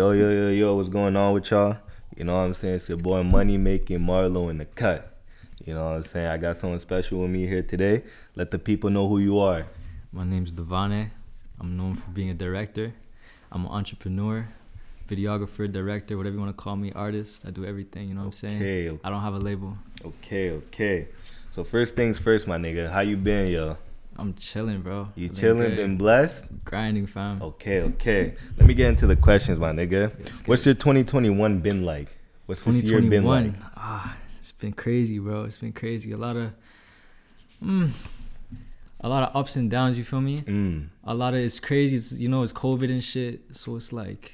Yo, yo, yo, yo, what's going on with y'all? You know what I'm saying? It's your boy Money Making Marlo in the cut. You know what I'm saying? I got someone special with me here today. Let the people know who you are. My name's Davane. I'm known for being a director. I'm an entrepreneur, videographer, director, whatever you want to call me, artist. I do everything, you know what I'm saying? Okay. I don't have a label. Okay, okay. So first things first, my nigga. How you been, yo? I'm chilling, bro. You been chilling? good. Been blessed? grinding, fam. Okay, okay. Let me get into the questions, my nigga. What's your 2021 been like? What's this year been like? 2021. Ah, it's been crazy, bro. It's been crazy. A lot of, mm, a lot of ups and downs. You feel me? Mm. a lot of it's crazy. It's, you know, it's COVID and shit. So it's like,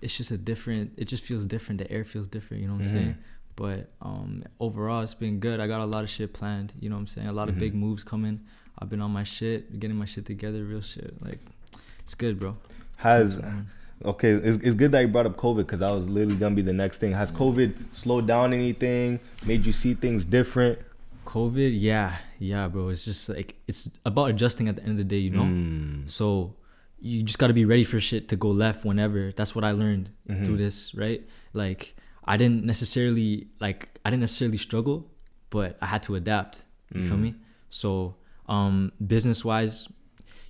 it's just a different. It just feels different. The air feels different. You know what Mhm. I'm saying? But um, overall, it's been good. I got a lot of shit planned. You know what I'm saying? A lot Mhm. of big moves coming. I've been on my shit, getting my shit together, real shit. Like, it's good, bro. Has okay? It's, it's good that you brought up COVID because that was literally gonna be the next thing. Has COVID slowed down anything? Made you see things different? COVID, yeah, yeah, bro. It's just like it's about adjusting at the end of the day, you know. Mm. So you just got to be ready for shit to go left whenever. That's what I learned Mhm. through this, right? Like I didn't necessarily like I didn't necessarily struggle, but I had to adapt. You feel Mm. me? So um business wise,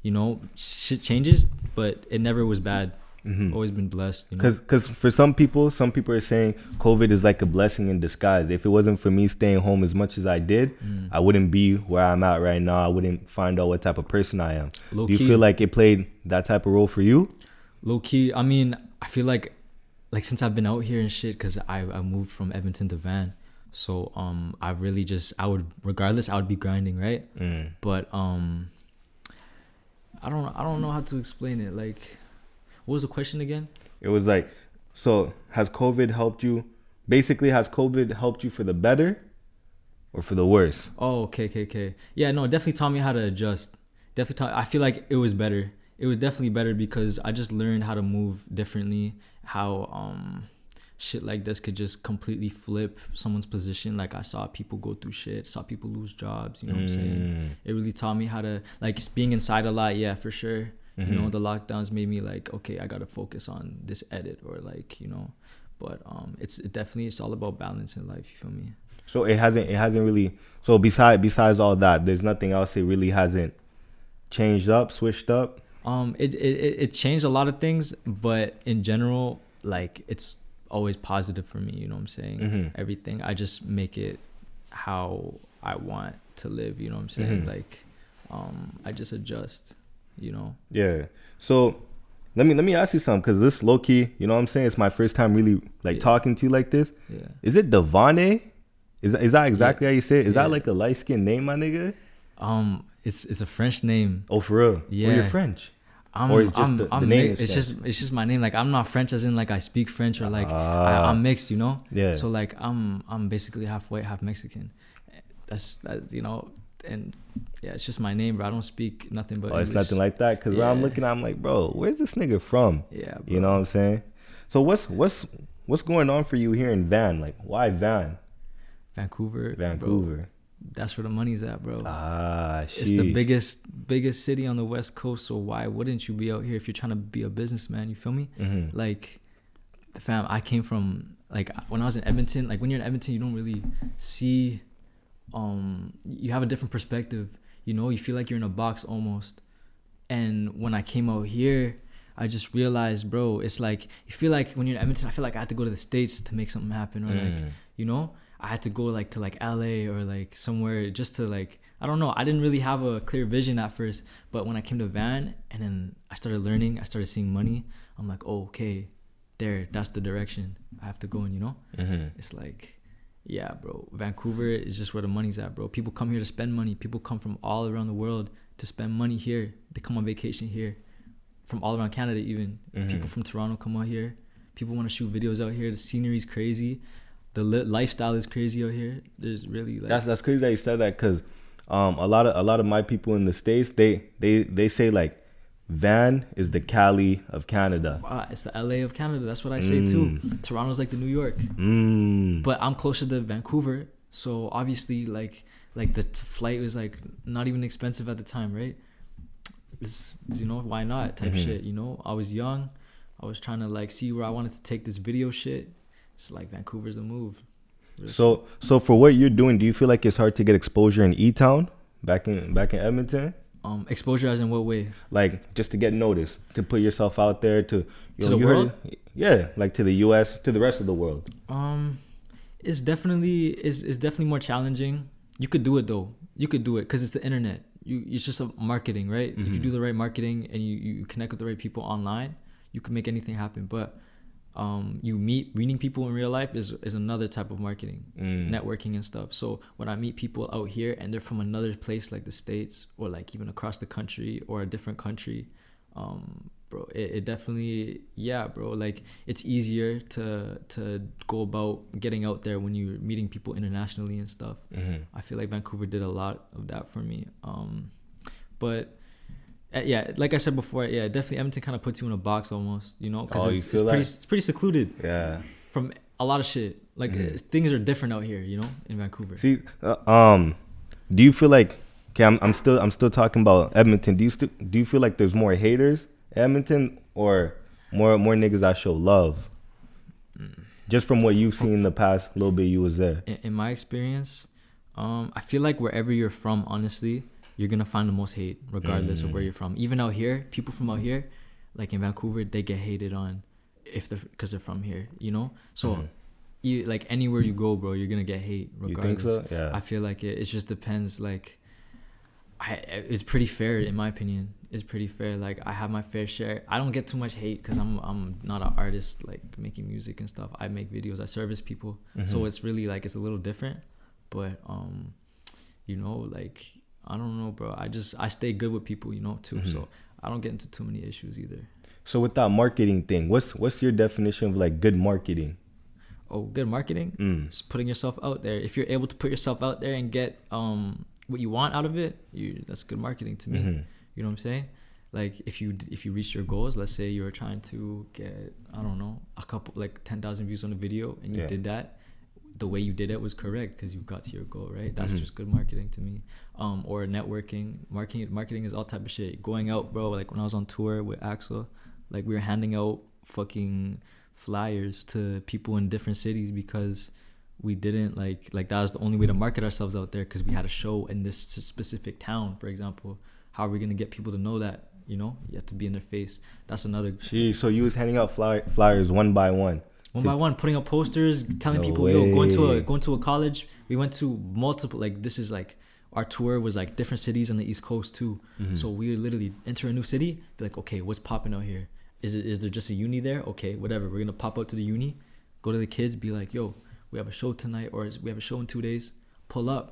you know, shit changes, but it never was bad. Mhm. Always been blessed. You know? Cause, for some people, some people are saying COVID is like a blessing in disguise. If it wasn't for me staying home as much as I did, Mm. I wouldn't be where I'm at right now. I wouldn't find out what type of person I am. low Do you key, feel like it played that type of role for you? low key. I mean, I feel like like since I've been out here and shit, cause I I moved from Edmonton to Van, so um I really just I would regardless I would be grinding right. Mm. but um i don't i don't know how to explain it like what was the question again It was like, so has COVID helped you? Basically, has COVID helped you for the better or for the worse? oh okay okay okay yeah no definitely taught me how to adjust definitely taught, i feel like it was better it was definitely better because i just learned how to move differently how um shit like this could just completely flip someone's position like i saw people go through shit saw people lose jobs you know what i'm saying Mm. it really taught me how to like being inside a lot yeah for sure you know Mhm. the lockdowns made me like okay i gotta focus on this edit or like you know but um it's it definitely it's all about balance in life you feel me So it hasn't. It hasn't really. So beside besides all that, there's nothing else. It really hasn't changed up, switched up. um it, it- it changed a lot of things but in general like it's always positive for me you know what i'm saying Mhm. everything i just make it how i want to live you know what i'm saying Mhm. like um i just adjust you know Yeah. So let me let me ask you something because this low key, you know what I'm saying? It's my first time really like Yeah. talking to you like this. yeah Is it Davane? Is that, is that exactly how you say it? Is that like a light skinned name, my nigga? um it's it's a french name Oh, for real? Well, Yeah. you're French. I'm, Or it's just I'm, the- the I'm name mi- it's just it's just my name. Like I'm not French as in like I speak French or like Ah. I, I'm mixed, you know. Yeah. So like I'm I'm basically half white, half Mexican. That's that, you know, and yeah, it's just my name, bro. I don't speak nothing but. oh, it's nothing like that. Because when I'm Yeah. looking, I'm like, bro, where's this nigga from? Yeah, bro. You know what I'm saying? So what's what's what's going on for you here in Van? Like, why Van? Vancouver. Vancouver. That's where the money's at, bro. Ah, it's the biggest biggest city on the west coast. So why wouldn't you be out here if you're trying to be a businessman? You feel me? Mhm. like fam i came from like when i was in edmonton like when you're in edmonton you don't really see um you have a different perspective you know you feel like you're in a box almost and when i came out here i just realized bro it's like you feel like when you're in edmonton i feel like i had to go to the states to make something happen or like Mm. you know i had to go like to like la or like somewhere just to like i don't know. I didn't really have a clear vision at first but when i came to van and then i started learning i started seeing money i'm like oh, okay there that's the direction i have to go in you know? Mhm. it's like yeah bro vancouver is just where the money's at bro. People come here to spend money. People come from all around the world to spend money here. They come on vacation here from all around canada even. Mhm. people from toronto come out here. People want to shoot videos out here. The scenery's crazy the li- lifestyle is crazy out here there's really like That's that's crazy that you said that because um a lot of a lot of my people in the states they they they say like Van is the Cali of Canada. wow, it's the la of canada that's what i say too Mm. toronto's like the new york Mm. but I'm closer to Vancouver, so obviously like like the t- flight was like not even expensive at the time, right? It's, you know why not type Mhm. shit. You know, I was young, I was trying to like see where I wanted to take this video shit. It's like Vancouver's a move. So so for what you're doing, do you feel like it's hard to get exposure in E Town back in back in Edmonton? Um, exposure as in what way? Like just to get noticed, to put yourself out there to you To know, the heard world? it- yeah, like to the U.S. to the rest of the world. Um, it's definitely is is definitely more challenging. You could do it though. You could do it because it's the internet. You it's just a marketing, right? If you Mhm. do the right marketing and you you connect with the right people online, you can make anything happen. But um, you meet meeting people in real life is is another type of marketing. Mm. networking and stuff. So when I meet people out here and they're from another place like the states or like even across the country or a different country, um, bro, it, it definitely yeah, bro. Like it's easier to to go about getting out there when you're meeting people internationally and stuff. Mhm. I feel like Vancouver did a lot of that for me. Um, but uh, yeah, like I said before, yeah, definitely Edmonton kind of puts you in a box almost, you know, because Oh, it's, it's pretty it's pretty secluded Yeah. from a lot of shit. Like Mhm. uh, things are different out here, you know, in Vancouver. See, uh, um, do you feel like? Okay, I'm, I'm still I'm still talking about Edmonton. Do you do you feel like there's more haters Edmonton or more more niggas that show love? Just from what you've seen in the past little bit you was there. in, in my experience, um, I feel like wherever you're from, honestly, you're gonna find the most hate, regardless of where Mm. you're from. Even out here, people from out here, like in Vancouver, they get hated on if they're because they're from here, you know. So, Mhm. you like anywhere you go, bro, you're gonna get hate. you Regardless. think so? Yeah. I feel like it. It just depends. Like, I it's pretty fair in my opinion. It's pretty fair. Like I have my fair share. I don't get too much hate because I'm I'm not an artist like making music and stuff. I make videos. I service people. So Mhm. it's really like it's a little different. But um, you know, like I don't know, bro. I just I stay good with people, you know, too. Mhm. So I don't get into too many issues either. So with that marketing thing, what's what's your definition of like good marketing? Oh, good marketing. Mm. just putting yourself out there. If you're able to put yourself out there and get um what you want out of it, you that's good marketing to me. Mhm. You know what I'm saying? Like if you if you reach your goals, let's say you were trying to get I don't know a couple like ten thousand views on a video and you Yeah. did that, the way you did it was correct because you got to your goal, right? That's Mhm. just good marketing to me. Um, or networking, marketing, marketing is all type of shit. Going out, bro. Like when I was on tour with Axel, like we were handing out fucking flyers to people in different cities because we didn't like like that was the only way to market ourselves out there because we had a show in this specific town for example how are we going to get people to know that you know you have to be in their face that's another Gee, so you was handing out fly, flyers one by one. One by one putting up posters telling No people yo going to a going to a college. We went to multiple like this is like our tour was like different cities on the east coast too. Mhm. so we literally enter a new city be like okay what's popping out here? Is it is there just a uni there? Okay whatever we're gonna pop out to the uni go to the kids be like yo we have a show tonight or we have a show in two days. Pull up.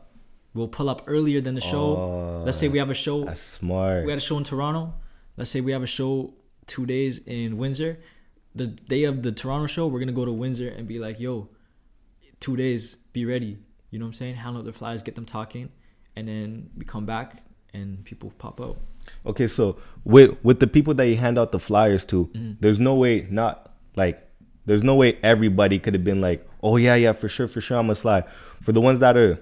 We'll pull up earlier than the show. Oh, let's say we have a show. That's smart. we had a show in Toronto. Let's say we have a show two days in Windsor. The day of the Toronto show, we're gonna go to Windsor and be like, "Yo, two days, be ready." You know what I'm saying? Handle their flyers, get them talking, and then we come back and people pop out. Okay, so with with the people that you hand out the flyers to, Mhm. there's no way not like there's no way everybody could have been like, oh yeah, yeah, for sure, for sure, I'm gonna slide. For the ones that are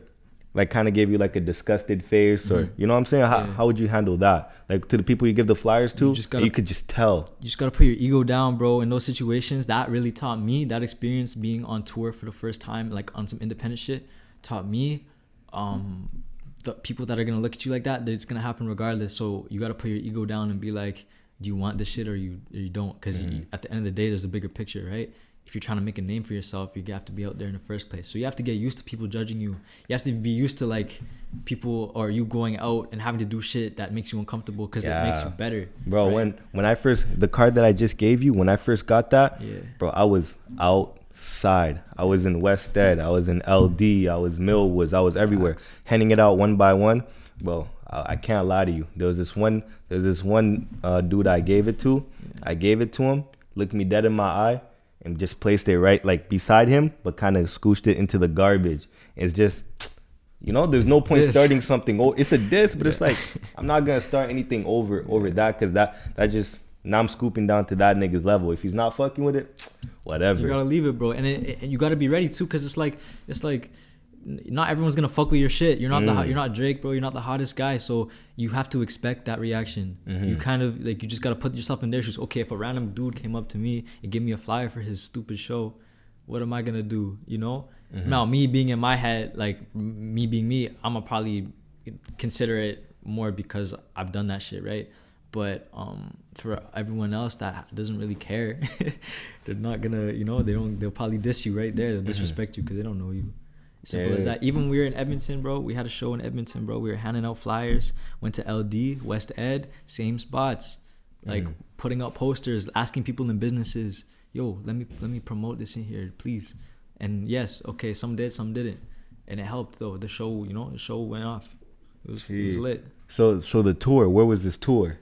like kind of gave you like a disgusted face or Mhm. you know what I'm saying? How, Yeah. how would you handle that? Like to the people you give the flyers to, You you, just gotta- could just tell. You just gotta put your ego down, bro. In those situations, that really taught me that experience being on tour for the first time, like on some independent shit, taught me um the people that are gonna look at you like that, that it's gonna happen regardless. So you gotta put your ego down and be like, do you want this shit or you or you don't? Because Mhm. at the end of the day, there's a bigger picture, right? If you're trying to make a name for yourself, you have to be out there in the first place. So you have to get used to people judging you. You have to be used to like people or you going out and having to do shit that makes you uncomfortable because it makes you better. Bro, right? when when I first the card that I just gave you, when I first got that, Yeah. bro, I was outside. I was in West End. I was in LD. I was Millwoods. I was everywhere, Facts. handing it out one by one. Bro, I, I can't lie to you. There was this one. There was this one uh, dude I gave it to. I gave it to him. Looked me dead in my eye and just placed it right like beside him, but kind of scooched it into the garbage. It's just. You know, there's no point starting something. Oh, it's a disc, but it's like I'm not gonna start anything over over that because that that just now I'm scooping down to that nigga's level. If he's not fucking with it, whatever. You gotta leave it, bro, and it, and you gotta be ready too, cause it's like it's like not everyone's gonna fuck with your shit. You're not the Mm. you're not Drake, bro. You're not the hottest guy, so you have to expect that reaction. Mm-hmm. You kind of like you just gotta put yourself in their shoes. Okay, if a random dude came up to me and gave me a flyer for his stupid show, what am I gonna do? You know. Mm-hmm. Now me being in my head, like me being me, I'm gonna probably consider it more because I've done that shit, right? But um, for everyone else that doesn't really care, they're not gonna, you know, they don't. They'll probably diss you right there. They'll disrespect you because they don't know you. Simple as that. Even we were in Edmonton, bro. We had a show in Edmonton, bro. We were handing out flyers. Went to LD, West Ed, same spots. Like Mhm. putting up posters, asking people in businesses, "Yo, let me let me promote this in here, please." And yes, okay, some did, some didn't, and it helped though. The show, you know, the show went off. It was, it was lit. So so the tour, where was this tour?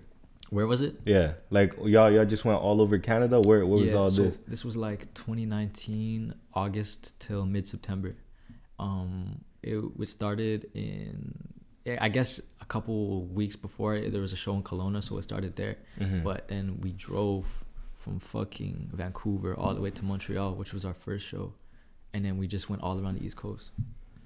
Where was it? Yeah, like y'all y'all just went all over Canada. Where where was Yeah, all so this? This was like 2019 August till mid September. Um, it, was started in I guess a couple weeks before there was a show in Kelowna, so it started there. Mhm. But then we drove from fucking Vancouver all the way to Montreal, which was our first show, and then we just went all around the East Coast.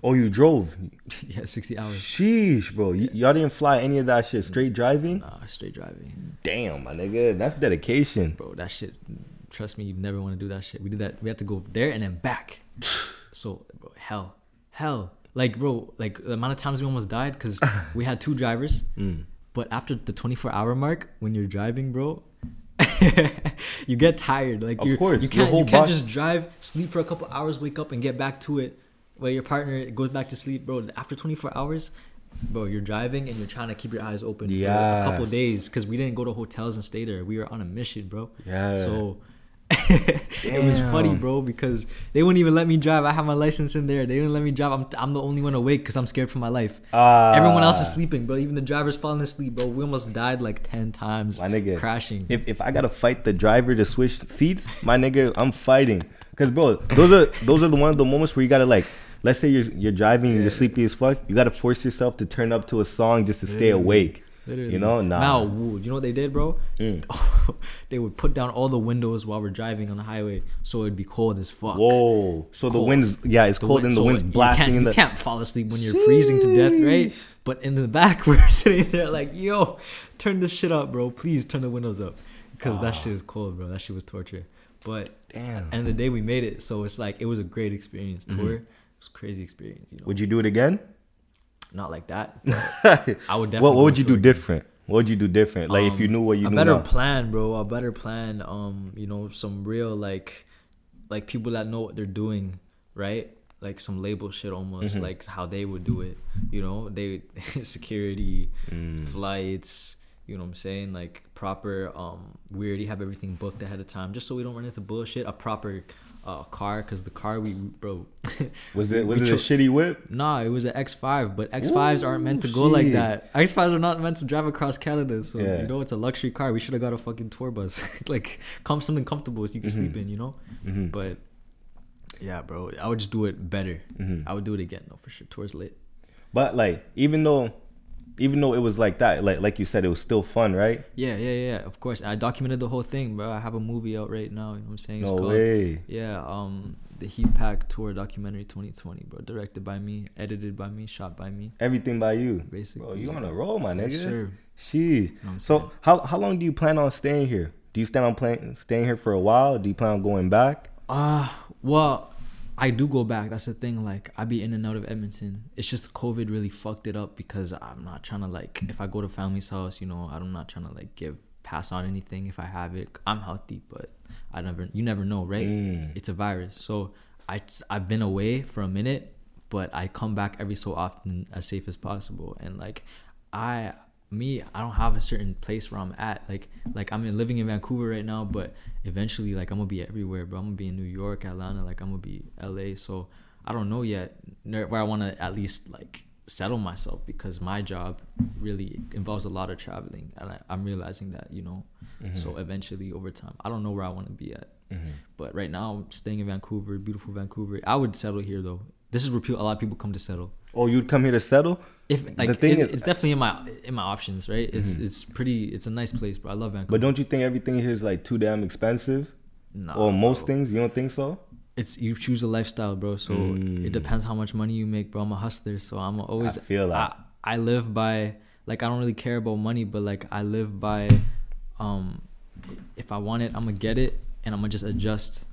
Oh, you drove? yeah, 60 hours. Sheesh, bro. Y- y'all didn't fly any of that shit. Straight driving? Nah, straight driving, Damn, my nigga, that's dedication. bro. That shit. Trust me, you never want to do that shit. We did that. We had to go there and then back. So, bro, hell, hell. Like, bro, like the amount of times we almost died because we had two drivers. Mm. But after the 24 hour mark, when you're driving, bro, you get tired. Like Of you, course, you can't you can't just drive, sleep for a couple hours, wake up and get back to it. Where your partner goes back to sleep, bro. After 24 hours, bro, you're driving and you're trying to keep your eyes open for a couple days because we didn't go to hotels and stay there. We were on a mission, bro. Yeah. So it was funny, bro, because they wouldn't even let me drive. I have my license in there. They didn't let me drive. I'm, I'm the only one awake because I'm scared for my life. Ah, Everyone else is sleeping, bro. Even the driver's falling asleep, bro. We almost died like ten times. My nigga. crashing. If if I gotta fight the driver to switch seats, my nigga, I'm fighting. Cause bro, those are those are the one of the moments where you gotta like, let's say you're you're driving and Yeah. you're sleepy as fuck, you gotta force yourself to turn up to a song just to stay awake. Literally. You know, nah. Now, woo, you know what they did, bro? Mm. they would put down all the windows while we're driving on the highway, so it'd be cold as fuck. Whoa. So the wind's yeah, it's The cold wind- and the so wind's you blasting can't, in the You can't fall asleep when you're freezing to death, right? But in the back, we're sitting there like, yo, turn this shit up, bro. Please turn the windows up. Because that shit is cold, bro. That shit was torture. But Damn. end of the day, we made it. So it's like, it was a great experience. Tour, it was a crazy experience, you know. Would you do it again? Not like that. I would definitely. what what would you do different? What would you do different? Like if you Um, knew what you a knew better now. plan, bro. A better plan. Um, you know, some real like, like people that know what they're doing, right? Like some label shit almost, Mhm. like how they would do it. You know, they security, Mm. flights. You know what I'm saying? Like proper. Um, we already have everything booked ahead of time, just so we don't run into bullshit. A proper uh, car, cause the car we bro. Was it was it a shitty whip? Nah, it was an X5, but X5s aren't meant to go like that. X5s are not meant to drive across Canada, so Yeah. you know it's a luxury car. We should have got a fucking tour bus, like come something comfortable so you can sleep Mhm. in, you know. Mhm. But yeah, bro, I would just do it better. Mhm. I would do it again though for sure. Tours lit. But like even though even though it was like that, like like you said, it was still fun, right? Yeah, yeah, yeah. Of course, I documented the whole thing, bro. I have a movie out right now. You know what I'm saying? It's No called way. yeah, um, the Heat Pack Tour documentary 2020, bro. Directed by me, edited by me, shot by me. Everything by you. Basically, Bro, you on a roll, my nigga. Sir. She. You know saying? So how how long do you plan on staying here? Do you plan on playing staying here for a while? Do you plan on going back? Uh well, I do go back. That's the thing. Like I be in and out of Edmonton. It's just COVID really fucked it up because I'm not trying to like if I go to family's house, you know, I'm not trying to like give pass on anything if I have it. I'm healthy, but I never you never know, right? Mm. It's a virus. So I I've been away for a minute, but I come back every so often as safe as possible. And like I me, I don't have a certain place where I'm at. Like like I'm living in Vancouver right now, but eventually like I'm gonna be everywhere, bro. I'm gonna be in New York, Atlanta, like I'm gonna be LA. So I don't know yet where I wanna at least like settle myself because my job really involves a lot of traveling and I, I'm realizing that, you know. Mm-hmm. So eventually over time. I don't know where I wanna be at. Mhm. But right now, I'm staying in Vancouver, beautiful Vancouver. I would settle here though. This is where people, a lot of people come to settle. Oh, you'd come here to settle? If like The thing it's, is- it's definitely in my in my options, right? It's Mhm. it's pretty. It's a nice place, bro. I love Vancouver. But don't you think everything here is like too damn expensive? Nah, or most things? You don't think so? it's you choose a lifestyle, bro. So Mm. it depends how much money you make, bro. I'm a hustler, so I'm always I feel that. I, I live by like I don't really care about money, but like I live by um if I want it, I'm gonna get it and I'm gonna just adjust.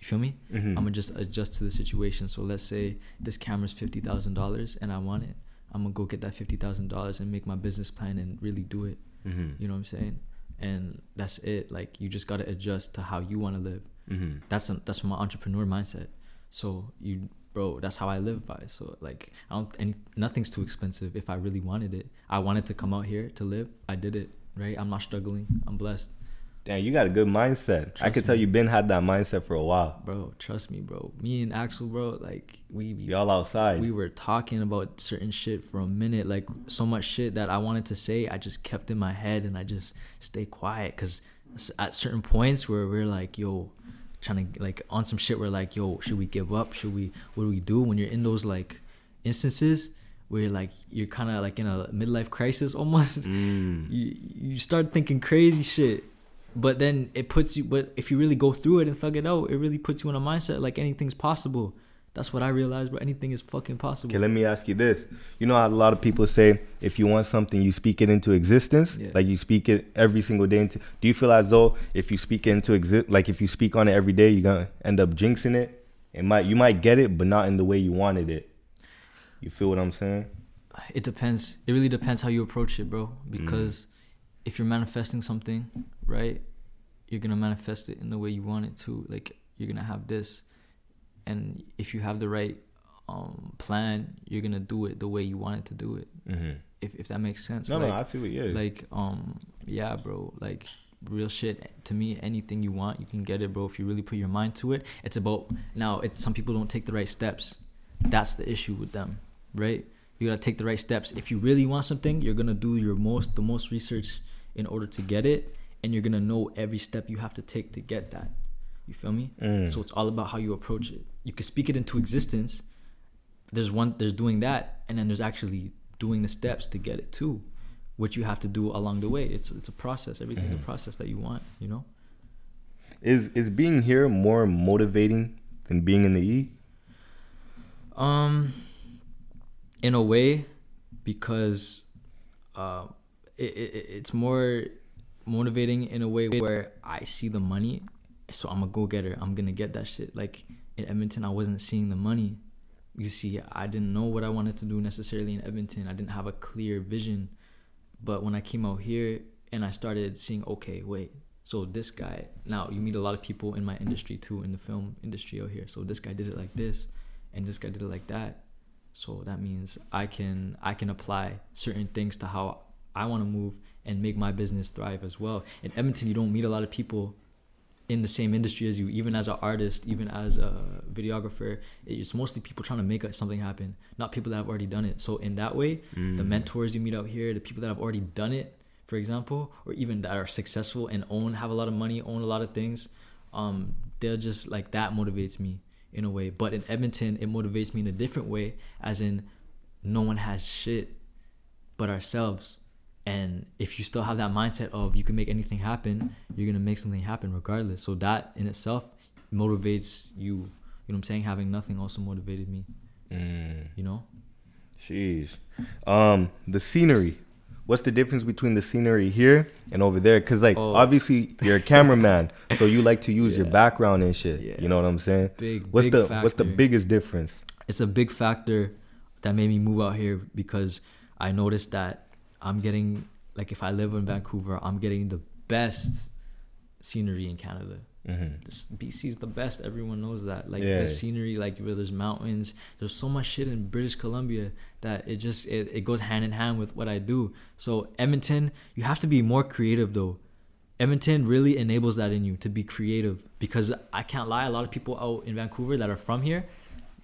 You feel me? Mhm. I'm gonna just adjust to the situation. So let's say this camera's fifty thousand dollars and I want it. I'm gonna go get that fifty thousand dollars and make my business plan and really do it. Mhm. You know what I'm saying? And that's it. Like you just gotta adjust to how you want to live. Mhm. That's a, that's my entrepreneur mindset. So you, bro, that's how I live by. So like I don't, and nothing's too expensive. If I really wanted it, I wanted to come out here to live. I did it. Right? I'm not struggling. I'm blessed. Damn, you got a good mindset. I Trust could tell you been had that mindset for a while. bro trust me bro me and axel bro like we Y'all outside. we were talking about certain shit for a minute like so much shit that i wanted to say i just kept in my head and i just stay quiet because at certain points where we're like yo trying to like on some shit we're like yo should we give up should we what do we do when you're in those like instances where you're like you're kind of like in a midlife crisis almost Mm. you you start thinking crazy shit but then it puts you but if you really go through it and thug it out it really puts you in a mindset like anything's possible that's what i realized bro anything is fucking possible Okay, let me ask you this. You know how a lot of people say if you want something, you speak it into existence. Yeah. Like you speak it every single day. Into, do you feel as though if you speak it into exist, like if you speak on it every day, you're gonna end up jinxing it? It might you might get it, but not in the way you wanted it. You feel what I'm saying? it depends it really depends how you approach it bro mm. because if you're manifesting something right you're gonna manifest it in the way you want it to like you're gonna have this and if you have the right um plan you're gonna do it the way you want it to do it Mm-hmm. if, if that makes sense No, like, no, I feel it. Yeah. like um yeah bro like real shit to me anything you want you can get it bro if you really put your mind to it it's about now it some people don't take the right steps that's the issue with them right you gotta take the right steps if you really want something you're gonna do your most the most research in order to get it and you're gonna know every step you have to take to get that. You feel me? Mm. so it's all about how you approach it. You can speak it into existence. There's one there's doing that and then there's actually doing the steps to get it too which you have to do along the way. It's it's a process. Everything's Mm-hmm. a process that you want you know? Is is being here more motivating than being in the E? um in a way because uh it, it, it's more motivating in a way where i see the money so i'm a go-getter. I'm gonna get that shit. Like in edmonton i wasn't seeing the money. You see i didn't know what i wanted to do necessarily in edmonton. I didn't have a clear vision. But when i came out here and i started seeing okay wait so this guy now you meet a lot of people in my industry too in the film industry out here. So this guy did it like this and this guy did it like that. So that means i can i can apply certain things to how i want to move and make my business thrive as well. In edmonton you don't meet a lot of people in the same industry as you. Even as an artist even as a videographer it's mostly people trying to make something happen not people that have already done it. So in that way the Mm. mentors you meet out here the people that have already done it for example or even that are successful and own have a lot of money own a lot of things um they're just like that motivates me in a way. But in edmonton it motivates me in a different way as in no one has shit but ourselves and if you still have that mindset of you can make anything happen you're gonna make something happen regardless so that in itself motivates you you know what i'm saying having nothing also motivated me Mm. you know Jeez. Um, the scenery. What's the difference between the scenery here and over there? Cause like Oh. obviously you're a cameraman, so you like to use your background and shit. Yeah. You know what I'm saying? big What's big the factor. what's the biggest difference? it's a big factor that made me move out here because I noticed that I'm getting like if I live in Vancouver, I'm getting the best scenery in Canada. Mm-hmm. This, BC is the best. Everyone knows that. Like Yeah. the scenery, like where there's mountains. There's so much shit in British Columbia that it just it, it goes hand in hand with what I do. So Edmonton, you have to be more creative though. Edmonton really enables that in you to be creative because I can't lie. A lot of people out in Vancouver that are from here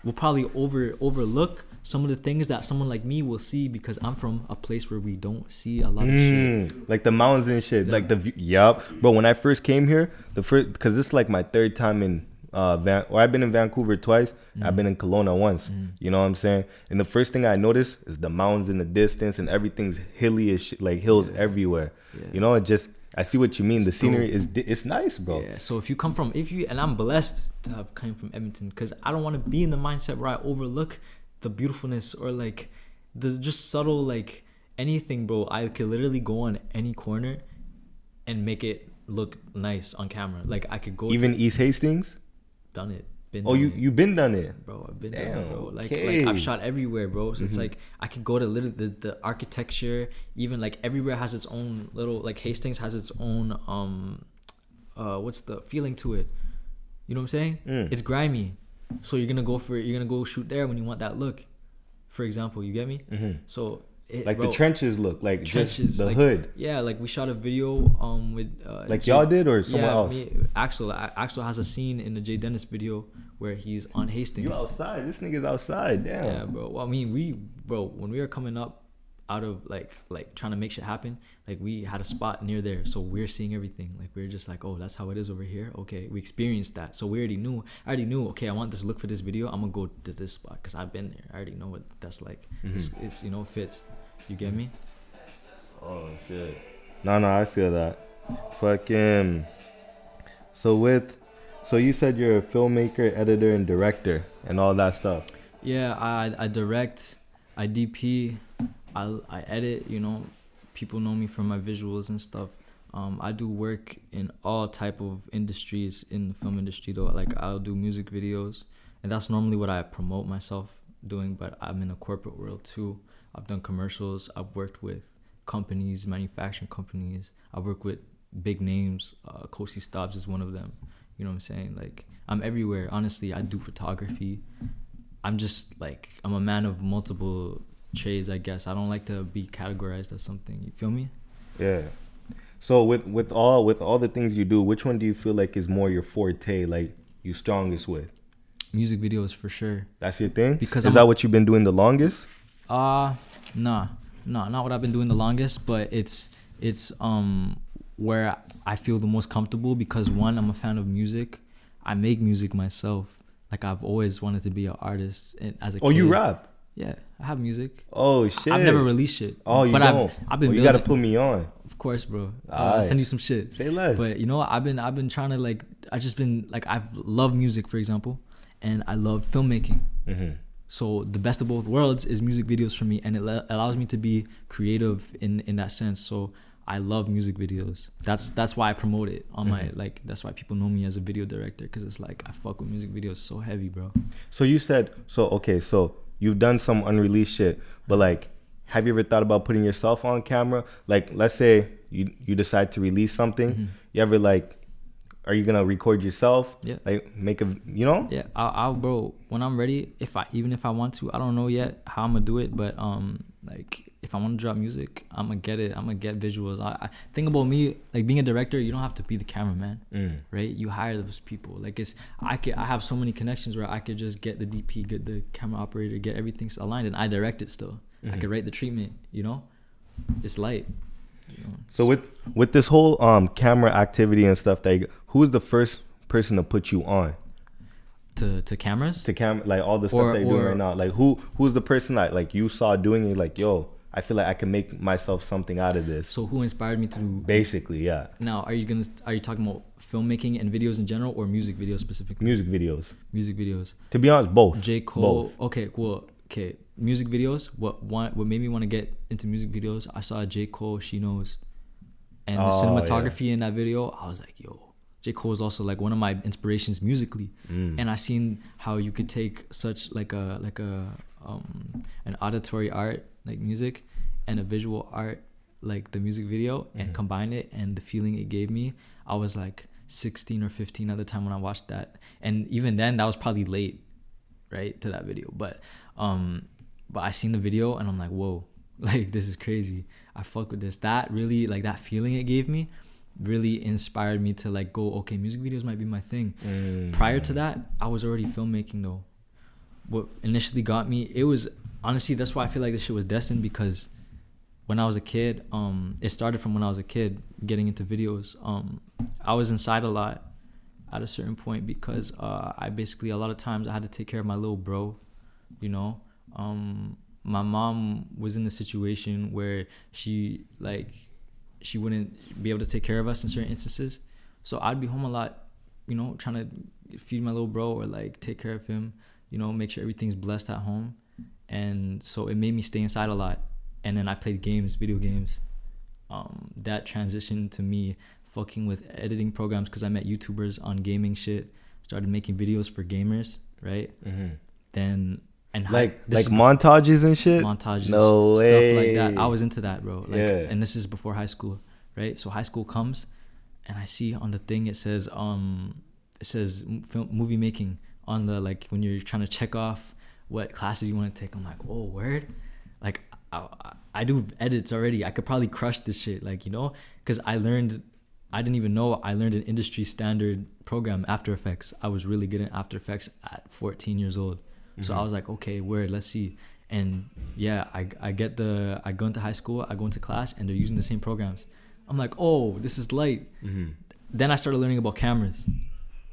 will probably over overlook some of the things that someone like me will see because I'm from a place where we don't see a lot of shit. Mm, like the mountains and shit. Yeah. Like the view. Yup. Bro, when I first came here, the first because this is like my third time in uh Van. Or I've been in Vancouver twice. I've been in Kelowna once. You know what I'm saying? And the first thing I noticed is the mountains in the distance and everything's hilly as shit, like hills everywhere. Yeah. You know, it just I see what you mean. The scenery is it's nice, bro. Yeah. So if you come from, if you and I'm blessed to have come from Edmonton, because I don't want to be in the mindset where I overlook the beautifulness or like the just subtle like anything, bro. I could literally go on any corner and make it look nice on camera. Like I could go Even to, East Hastings. done it. Been Oh, you it. you been done it. bro. I've been Damn, there, bro. Like, okay. Mm-hmm. like I've shot everywhere, bro. So it's like I could go to literally the, the architecture, even like everywhere has its own little like Hastings has its own um uh what's the feeling to it? You know what I'm saying? Mm. It's grimy. So you're gonna go for it. you're gonna go shoot there when you want that look. For example, you get me? Mhm. So it, Like bro, the trenches look like trenches, the like, hood. Yeah, like we shot a video um with uh, Like Jay- y'all did or someone yeah, else? Me, Axel. Axel has a scene in the Jay Dennis video where he's on Hastings. You outside. This nigga's outside. Damn. Yeah, bro. Well, I mean, we, bro, when we were coming up out of like, like trying to make shit happen, like we had a spot near there, so we're seeing everything. Like we are just like, oh, that's how it is over here. Okay, we experienced that, so we already knew. I already knew. Okay, I want this look for this video. I'm gonna go to this spot because I've been there. I already know what that's like. It's, Mhm. it's you know fits. You get me? Oh shit. No, no, I feel that. Fucking. So with, so you said you're a filmmaker, editor, and director, and all that stuff. Yeah, I I direct, I DP, I I edit. You know, people know me for my visuals and stuff. Um, I do work in all type of industries in the film industry though. Like I'll do music videos, and that's normally what I promote myself doing. But I'm in the corporate world too. I've done commercials. I've worked with companies, manufacturing companies. I work with big names. Uh, Kosi Stobbs is one of them. You know what I'm saying? Like I'm everywhere. Honestly, I do photography. I'm just like I'm a man of multiple trades, I guess. I don't like to be categorized as something. You feel me? Yeah. So with with all with all the things you do, which one do you feel like is more your forte, like you strongest with? Music videos for sure. That's your thing. Because is I'm that what you've been doing the longest? Uh nah. Nah, not what I've been doing the longest, but it's it's um where I feel the most comfortable because one, I'm a fan of music. I make music myself. Like I've always wanted to be an artist and as a Oh, you rap. Yeah, I have music. Oh shit. I've never released shit. Oh, you but don't. I've, I've been Well, you building. gotta put me on. Of course, bro. Uh, I'll send you some shit. Say less. But you know. I've been I've been trying to like I just been like I've loved music, for example, and I love filmmaking. hmm So the best of both worlds is music videos for me, and it le- allows me to be creative in in that sense. So I love music videos. That's that's why I promote it on my Mhm. like. That's why people know me as a video director because it's like I fuck with music videos so heavy, bro. So you said so okay, so you've done some unreleased shit, but like have you ever thought about putting yourself on camera? Like let's say you you decide to release something, Mhm. you ever like are you gonna record yourself? Yeah. Like make a you know? Yeah, I'll, I'll bro. When I'm ready, if I even if I want to, I don't know yet how I'm gonna do it, but um, like if I want to drop music, I'm gonna get it. I'm gonna get visuals. I, I think about me like being a director. You don't have to be the cameraman, Mm. right? You hire those people. Like it's I could I have so many connections where I could just get the DP, get the camera operator, get everything aligned, and I direct it still. I Mhm. could write the treatment. You know, it's light. You know? So with with this whole um camera activity and stuff that you, who's the first person to put you on to to cameras. to camera like all the stuff Or- that you're doing right now? Like who who's the person that like you saw doing it like yo, I feel like I can make myself something out of this. so who inspired me to do Basically, yeah. Now, are you gonna are you talking about filmmaking and videos in general, or music videos specifically? Music videos. Music videos. To be honest, both. J Cole. Both. Okay, cool. Okay, music videos. What want what made me want to get into music videos? I saw J Cole. She knows, and the Oh, cinematography in that video. I was like, yo. J Cole is also like one of my inspirations musically, Mm. and I seen how you could take such like a like a um an auditory art like music, and a visual art like the music video and Mhm. combine it and the feeling it gave me. I was like 16 or 15 at the time when I watched that, and even then that was probably late, right to that video. But um, but I seen the video and I'm like, whoa, like this is crazy. I fuck with this. That really like that feeling it gave me really inspired me to like go okay music videos might be my thing. Mm. prior to that i was already filmmaking though. What initially got me it was honestly that's why i feel like this shit was destined because when i was a kid um it started from when i was a kid getting into videos. Um i was inside a lot at a certain point because uh i basically a lot of times i had to take care of my little bro you know? Um my mom was in a situation where she like she wouldn't be able to take care of us in certain instances. So I'd be home a lot, you know, trying to feed my little bro or like take care of him, you know, make sure everything's blessed at home. And so it made me stay inside a lot. And then I played games, video games. Um, that transitioned to me fucking with editing programs because I met YouTubers on gaming shit. Started making videos for gamers, right? Mm-hmm. Then and Like like montages and shit. montages, No stuff like that. I was into that, bro. Like, Yeah. and this is before high school, right? So high school comes, and I see on the thing it says um it says film movie making on the like when you're trying to check off what classes you want to take. I'm like, oh word, like I, I- I do edits already. I could probably crush this shit, like you know, because I learned. I didn't even know I learned an industry standard program, After Effects. I was really good at After Effects at 14 years old. So I was like, okay, word, let's see. And yeah, I, I get the, I go into high school, I go into class, and they're using the same programs. I'm like, oh, this is light. Mm-hmm. Then I started learning about cameras.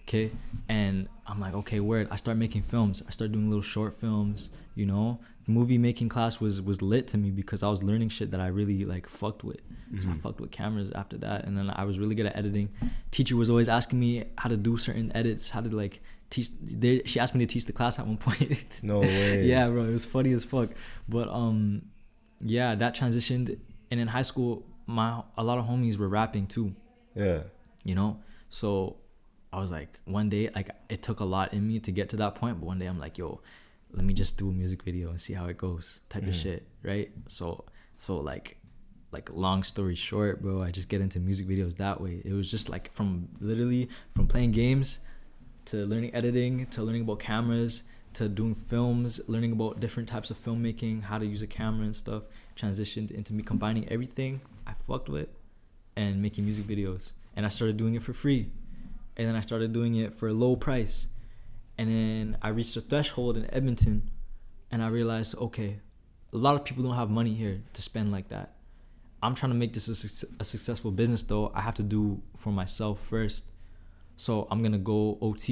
Okay. And I'm like, okay, word. I start making films. I start doing little short films, you know. Movie making class was was lit to me because I was learning shit that I really like fucked with. So I fucked with cameras after that, and then I was really good at editing. Teacher was always asking me how to do certain edits, how to like teach. They, she asked me to teach the class at one point. No way. yeah, bro, it was funny as fuck. But um, yeah, that transitioned, and in high school, my a lot of homies were rapping too Yeah. you know so i was like one day like it took a lot in me to get to that point but one day i'm like yo let me just do a music video and see how it goes type of Mhm. shit right so so like like long story short bro i just get into music videos that way it was just like from literally from playing games to learning editing to learning about cameras to doing films learning about different types of filmmaking how to use a camera and stuff transitioned into me combining everything i fucked with and making music videos. And i started doing it for free. And then i started doing it for a low price. And then i reached a threshold in edmonton and i realized okay a lot of people don't have money here to spend like that. I'm trying to make this a, suc- a successful business though. I have to do for myself first so i'm gonna go ot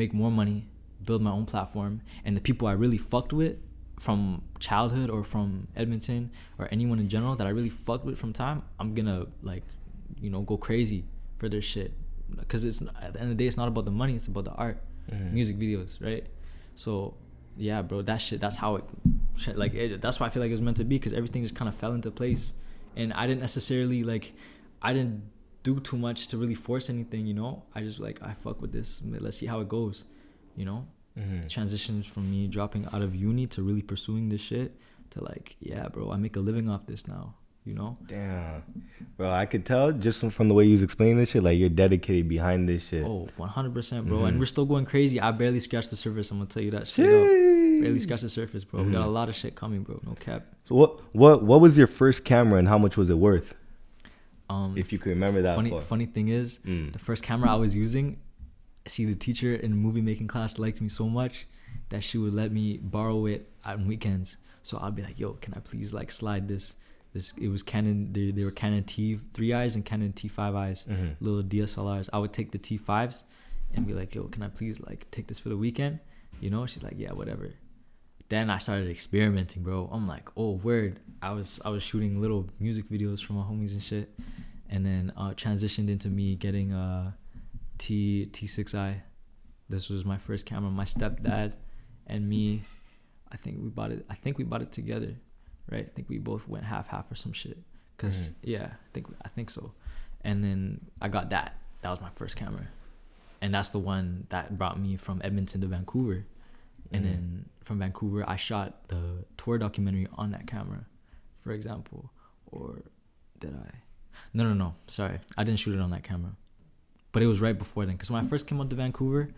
make more money build my own platform. And the people i really fucked with from childhood or from edmonton or anyone in general that i really fucked with from time i'm gonna like you know go crazy for their shit. Because it's at the end of the day it's not about the money it's about the art. Mhm. music videos right? So yeah bro that shit that's how it shit, like it, that's why i feel like it was meant to be because everything just kind of fell into place. And i didn't necessarily like i didn't do too much to really force anything you know? I just like i fuck with this. Let's see how it goes you know? Mhm. transitions from me dropping out of uni to really pursuing this shit to like yeah bro i make a living off this now you know? Damn, bro, I could tell just from, from the way you was explaining this shit, like you're dedicated behind this shit. oh 100% bro. Mhm. and we're still going crazy. I barely scratched the surface i'm gonna tell you that shit up. Barely scratched the surface bro. We got a Mhm. lot of shit coming bro. No cap. So what what what was your first camera and how much was it worth? Um If you can remember that funny far. funny thing is Mm. the first camera i was using see the teacher in movie making class liked me so much that she would let me borrow it on weekends so i'd be like yo can i please like slide this this it was canon they, they were canon t 3 eyes and canon t 5 eyes Mhm. little DSLRs. I would take the T5s and be like, "Yo, can I please like take this for the weekend?" You know, she's like, "Yeah, whatever." Then I started experimenting, bro. I'm like, "Oh, word!" I was I was shooting little music videos for my homies and shit, and then uh, transitioned into me getting a T T6i. This was my first camera. My stepdad and me, I think we bought it. I think we bought it together, right? I think we both went half half or some shit. because Mhm. yeah, I think I think so. And then I got that. That was my first camera, and that's the one that brought me from Edmonton to Vancouver. And Mhm. then from Vancouver, I shot the tour documentary on that camera, for example. Or did I? No, no, no. Sorry, I didn't shoot it on that camera. But it was right before then, because when I first came out to Vancouver,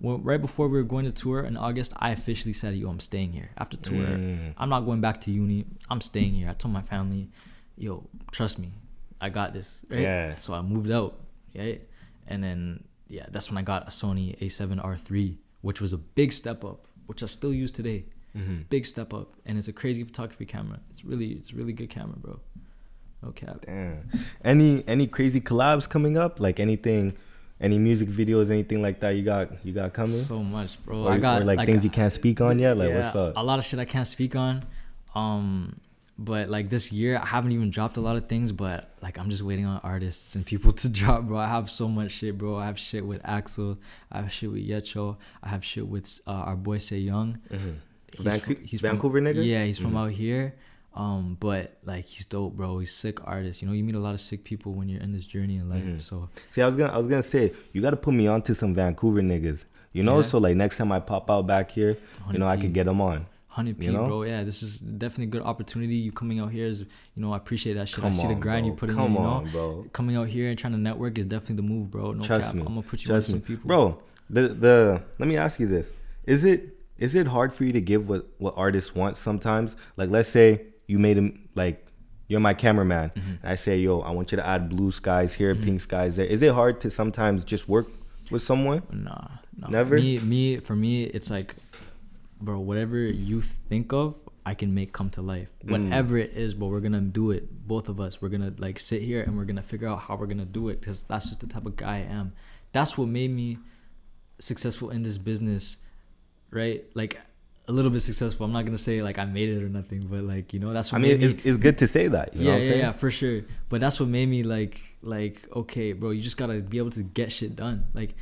well, right before we were going to tour in August, I officially said, "Yo, I'm staying here after tour. Mm. I'm not going back to uni. I'm staying here." I told my family, "Yo, trust me, I got this." Right? Yeah. So I moved out, right? And then yeah, that's when I got a Sony A7R3, which was a big step up, which I still use today. Mhm. Big step up, and it's a crazy photography camera. It's really, it's a really good camera, bro. No cap. Damn. Any any crazy collabs coming up? Like anything, any music videos, anything like that you got you got coming? So much, bro. or, I got or like, things you can't speak on yet? Like what's up? A lot of shit I can't speak on. Um, but like this year, I haven't even dropped a lot of things. But like I'm just waiting on artists and people to drop, bro. I have so much shit, bro. I have shit with Axel. I have shit with Yecho. I have shit with uh, our boy Say Young. Mm-hmm. He's Vanco- fr- he's Vancouver from, nigga? Yeah, he's from Mhm. out here. Um, but like he's dope, bro. He's sick artist. You know, you meet a lot of sick people when you're in this journey in life. Mhm. So See, I was gonna, I was gonna say, you gotta put me on to some Vancouver niggas. You know, Yeah. so like next time I pop out back here, you know, I 100p. could get them on. Hundred P, You know? bro. Yeah, this is definitely a good opportunity. You coming out here is, you know, I appreciate that shit. Come I see the grind bro. you put in. Come you know, on, bro. coming out here and trying to network is definitely the move, bro. No Trust cap. me. I'm gonna put you Trust on me, some people, bro. The the let me ask you this: Is it is it hard for you to give what what artists want sometimes? Like, let's say you made him like you're my cameraman, Mm-hmm. and I say, yo, I want you to add blue skies here, pink skies there. Is it hard to sometimes just work with someone? Nah, nah. Never? Me, me, for me, it's like, bro, whatever you think of, I can make come to life. Mm. Whatever it is, bro, we're gonna do it. Both of us, we're gonna like sit here and we're gonna figure out how we're gonna do it. Cause that's just the type of guy I am. That's what made me successful in this business, right? Like a little bit successful. I'm not gonna say like I made it or nothing, but like you know, that's what I mean, me- it's, it's good to say that. You know yeah, I'm yeah, saying? yeah, for sure. But that's what made me like, like, okay, bro, you just gotta be able to get shit done. Like,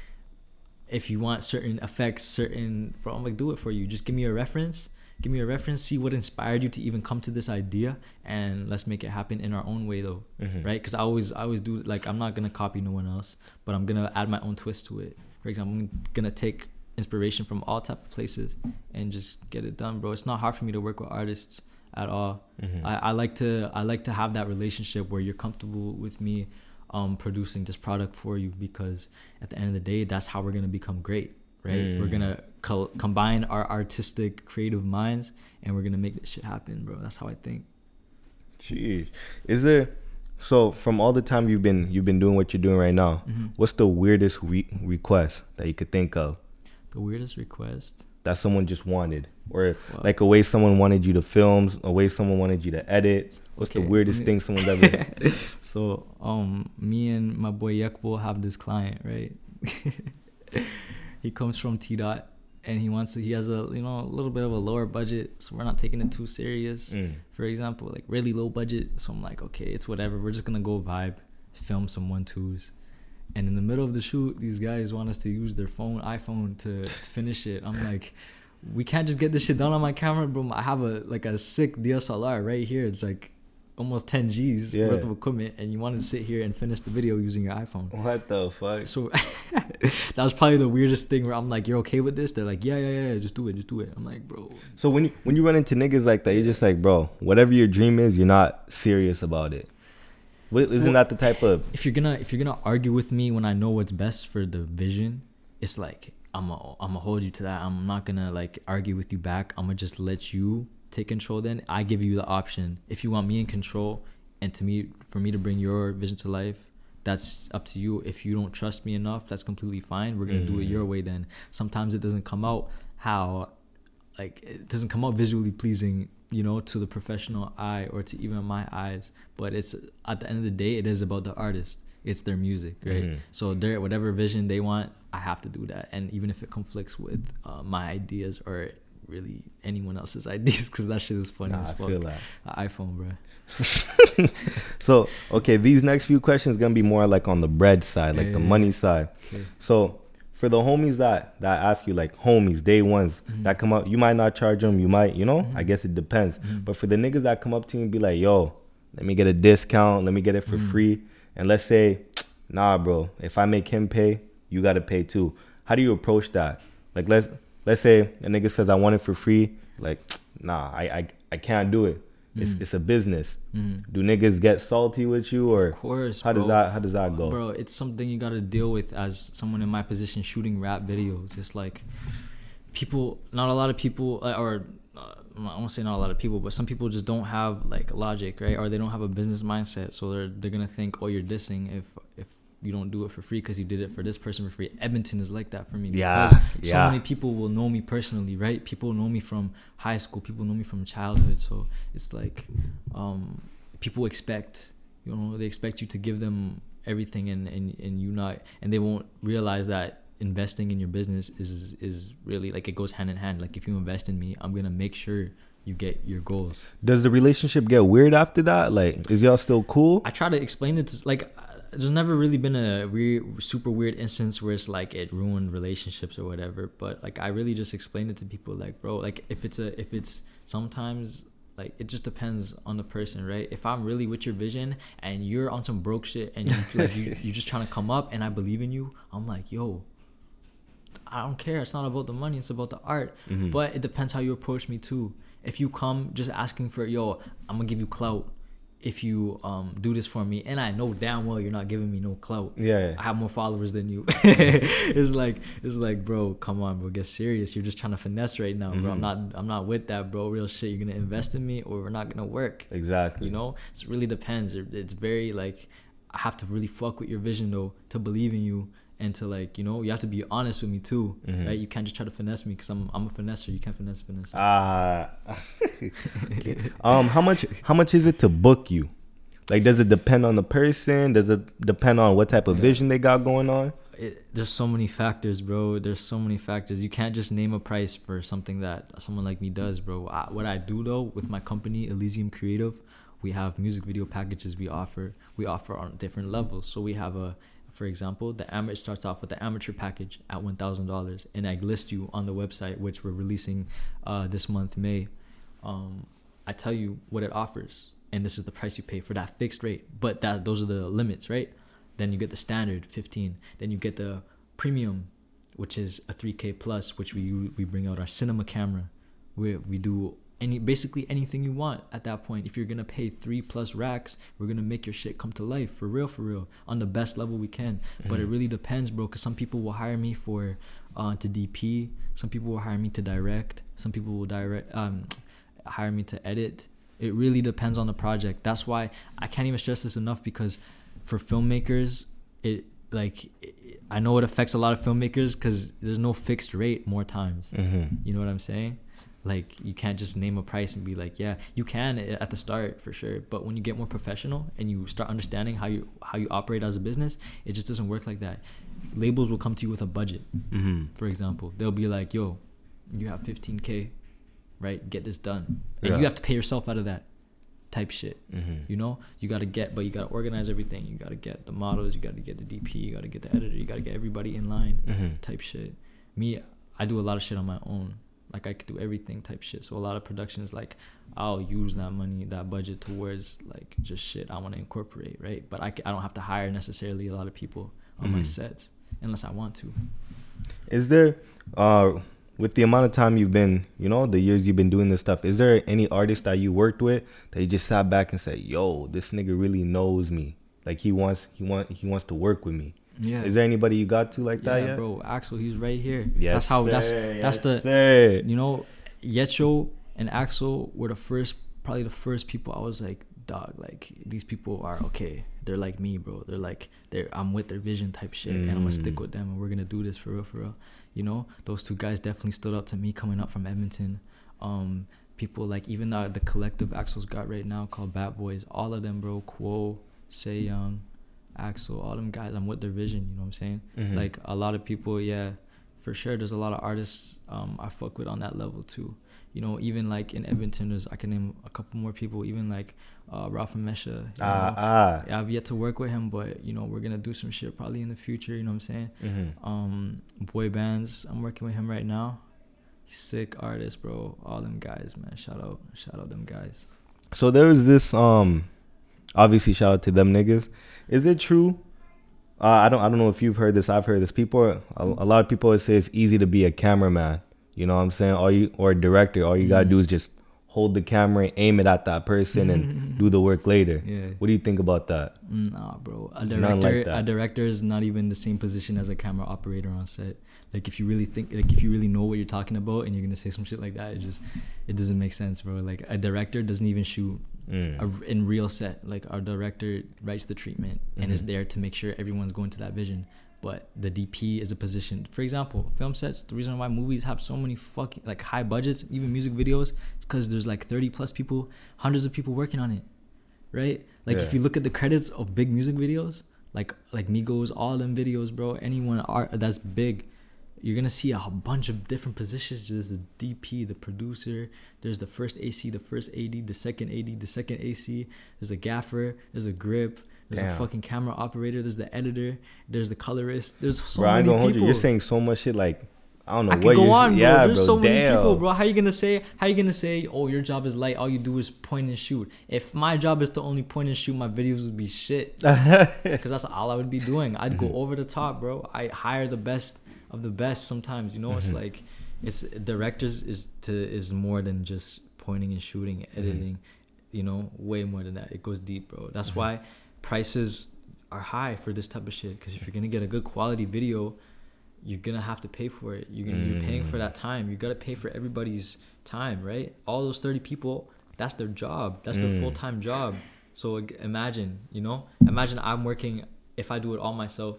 if you want certain effects, certain, bro, I'm like, do it for you. Just give me a reference. Give me a reference. See what inspired you to even come to this idea, and let's make it happen in our own way, though, Mhm. right? Because I always, I always do like I'm not gonna copy no one else, but I'm gonna add my own twist to it. For example, I'm gonna take inspiration from all type of places and just get it done, bro. It's not hard for me to work with artists at all. Mhm. I, I like to I like to have that relationship where you're comfortable with me um, producing this product for you because at the end of the day, that's how we're gonna become great, right? We're Mm. gonna co- combine our artistic, creative minds, and we're gonna make this shit happen, bro. That's how I think. Jeez. Is there so from all the time you've been you've been doing what you're doing right now, Mhm. what's the weirdest re- request that you could think of The weirdest request. that someone just wanted? Or Wow. like a way someone wanted you to film, a way someone wanted you to edit. What's Okay, the weirdest thing someone's ever So, um, me and my boy Yekbo have this client, right? he comes from T Dot, and he wants to. He has a you know a little bit of a lower budget, so we're not taking it too serious. Mm. For example, like really low budget. So I'm like, okay, it's whatever. We're just gonna go vibe, film some one twos. And in the middle of the shoot, these guys want us to use their phone, iPhone, to finish it. I'm like, we can't just get this shit done on my camera, bro. I have a like a sick DSLR right here. It's like almost 10 G's Yeah. worth of equipment, and you wanted to sit here and finish the video using your iPhone. What the fuck? So that was probably the weirdest thing where I'm like, "You're okay with this?" They're like, "Yeah, yeah, yeah, just do it, just do it." I'm like, "Bro, So when you when you run into niggas like that, you're just like, bro, whatever your dream is, you're not serious about it. What, isn't Well- that the type of if you're gonna if you're gonna argue with me when I know what's best for the vision, it's like I'm a, I'm gonna hold you to that. I'm not gonna like argue with you back. I'm gonna just let you take control. Then I give you the option. If you want me in control, and to me for me to bring your vision to life, that's up to you. If you don't trust me enough, that's completely fine. We're gonna do it your mm. way. Then sometimes it doesn't come out how like it doesn't come out visually pleasing you know to the professional eye or to even my eyes but it's at the end of the day it is about the artist it's their music right Mhm. so their whatever vision they want i have to do that and even if it conflicts with uh, my ideas or really anyone else's ideas because that shit is funny Nah, as I fuck feel that. Iphone bro So okay, these next few questions gonna be more like on the bread side, like the Yeah. money side. okay. So for the homies that that ask you like homies, day ones Mhm. that come up, you might not charge them, you might, you know, Mhm. I guess it depends. Mhm. But for the niggas that come up to you and be like, yo, let me get a discount, let me get it for Mhm. free, and let's say, nah, bro, if I make him pay, you gotta pay too. How do you approach that? Like let's let's say a nigga says I want it for free, like nah, I I, I can't do it. It's Mhm. it's a business. Mhm. Do niggas get salty with you or of course how does that how does that go? Bro, it's something you gotta deal with as someone in my position shooting rap videos. It's like people, not a lot of people, uh, or I won't say not a lot of people, but some people just don't have like logic, right? Or they don't have a business mindset, so they're they're gonna think, oh, you're dissing if if you don't do it for free because you did it for this person for free. Edmonton is like that for me. Yeah, because yeah. So many people will know me personally, right? People know me from high school. People know me from childhood. So it's like, um, people expect, you know, they expect you to give them everything, and and and you not, and they won't realize that investing in your business is is really like it goes hand in hand. Like if you invest in me, I'm gonna make sure you get your goals. Does the relationship get weird after that? Like, is y'all still cool? I try to explain it to like. There's never really been a weird, super weird instance where it's like it ruined relationships or whatever. But like, I really just explain it to people, like, bro, like if it's a, if it's sometimes like it just depends on the person, right? If I'm really with your vision and you're on some broke shit and you like you you're just trying to come up and I believe in you, I'm like, yo, I don't care. It's not about the money. It's about the art. Mhm. But it depends how you approach me too. If you come just asking for yo, I'm gonna give you clout. If you um do this for me, and I know damn well you're not giving me no clout. Yeah, yeah. I have more followers than you. it's like it's like, bro, come on, bro, get serious. You're just trying to finesse right now, bro. I'm Mhm. not I'm not with that, bro. Real shit. You're gonna invest in me, or we're not gonna work. Exactly. You know, it really depends. It- It's very like I have to really fuck with your vision though to believe in you and to like you know you have to be honest with me too, Mhm. right? You can't just try to finesse me because I'm I'm a finesser. You can't finesse finesse. Ah. okay. Um, how much? How much is it to book you? Like, does it depend on the person? Does it depend on what type of vision they got going on? it, there's so many factors, bro. There's so many factors. You can't just name a price for something that someone like me does, bro. I, what I do though with my company Elysium Creative, we have music video packages we offer. We offer on different levels. So we have a, for example, the amateur starts off with the amateur package at one thousand dollars, and I list you on the website, which we're releasing uh, this month May. Um, I tell you what it offers, and this is the price you pay for that fixed rate. But that those are the limits, right? Then you get the standard 15. Then you get the premium, which is a 3K plus, which we we bring out our cinema camera. We we do any basically anything you want at that point. If you're gonna pay three plus racks, we're gonna make your shit come to life for real, for real, on the best level we can. But it Mhm. really depends, bro. Cause some people will hire me for uh to DP. Some people will hire me to direct. Some people will direct um hire me to edit. It really depends on the project. That's why I can't even stress this enough because for filmmakers, it like it, I know it affects a lot of filmmakers because there's no fixed rate more times. Mm-hmm. You know what I'm saying? Like you can't just name a price and be like, yeah, you can at the start for sure, but when you get more professional and you start understanding how you how you operate as a business, it just doesn't work like that. Labels will come to you with a budget. Mm-hmm. For example, they'll be like, "Yo, you have 15k, right? Get this done," and Yeah. you have to pay yourself out of that type shit. Mm-hmm. You know, you gotta get, but you gotta organize everything. You gotta get the models, you gotta get the DP, you gotta get the editor, you gotta get everybody in line, Mm-hmm. type shit. Me, I do a lot of shit on my own. Like I could do everything type shit. So a lot of productions, like I'll use that money, that budget towards like just shit I want to incorporate, right? But I, I don't have to hire necessarily a lot of people on my Mhm. sets unless I want to. Is there, uh, with the amount of time you've been, you know, the years you've been doing this stuff, is there any artist that you worked with that you just sat back and said, "Yo, this nigga really knows me. Like he wants, he want, he wants to work with me." Yeah. Is there anybody you got to like that yeah, yet? bro. Axel, he's right here. Yes, that's how. That's sir. that's Yes, the. sir. You know, Yetcho and Axel were the first, probably the first people I was like, dog, like these people are okay. They're like me, bro. They're like, they're I'm with their vision type shit, and I'm gonna stick Mm. with them, and we're gonna do this for real, for real. You know, those two guys definitely stood out to me coming up from Edmonton. Um, people like even the the collective Axel's got right now called Bad Boys. All of them, bro. Quo, Say Young, Axel, all them guys. I'm with their vision. You know what I'm saying? Mhm. Like a lot of people, yeah, for sure. There's a lot of artists um, I fuck with on that level too. You know, even like in Edmonton, there's I can name a couple more people. Even like uh, Ralph Mesha. ah, know. ah. Yeah, I've yet to work with him, but you know we're gonna do some shit probably in the future. You know what I'm saying? Mm-hmm. Um, boy bands, I'm working with him right now. Sick artist, bro. All them guys, man. Shout out, shout out them guys. So there was this um obviously shout out to them niggas. Is it true? Uh, I don't I don't know if you've heard this. I've heard this. People are, a, a lot of people say it's easy to be a cameraman. You know what I'm saying? All you or a director, all you gotta do is just hold the camera, aim it at that person and do the work later. Yeah. What do you think about that? Nah, bro. A director, like a director is not even the same position as a camera operator on set. Like if you really think, like if you really know what you're talking about, and you're gonna say some shit like that, it just, it doesn't make sense, bro. Like a director doesn't even shoot Mm. a, in real set. Like our director writes the treatment and is Mhm. there to make sure everyone's going to that vision. But the DP is a position. For example, film sets. The reason why movies have so many fucking like high budgets, even music videos, is because there's like 30 plus people, hundreds of people working on it, right? Like if you look at the credits of big music videos, like like Migos, all them videos, bro. Anyone art that's big, you're gonna see a bunch of different positions. There's the DP, the producer. There's the first AC, the first AD, the second AD, the second AC. There's a gaffer. There's a grip. There's Damn. a fucking camera operator. There's the editor. There's the colorist. There's so bro, many hold you. people. You're saying so much shit like I don't know I what could go you're on, bro. Yeah, There's bro. so many people, bro. How you gonna say? How you gonna say? Oh, your job is light. All you do is point and shoot. If my job is to only point and shoot, my videos would be shit. Because that's all I would be doing. I'd go mhm. over the top, bro. I hire the best of the best. Sometimes, you know, it's Mhm. like it's directors is to is more than just pointing and shooting, Mm-hmm. editing. You know, way more than that. It goes deep, bro. That's Mhm. why prices are high for this type of shit. Because if you're gonna get a good quality video, you're gonna have to pay for it. You're gonna, you're paying for Mm. that time. You gotta pay for everybody's time, right? All those thirty people, that's their job. That's their Mm. full time job. So imagine, you know, imagine I'm working. If I do it all myself,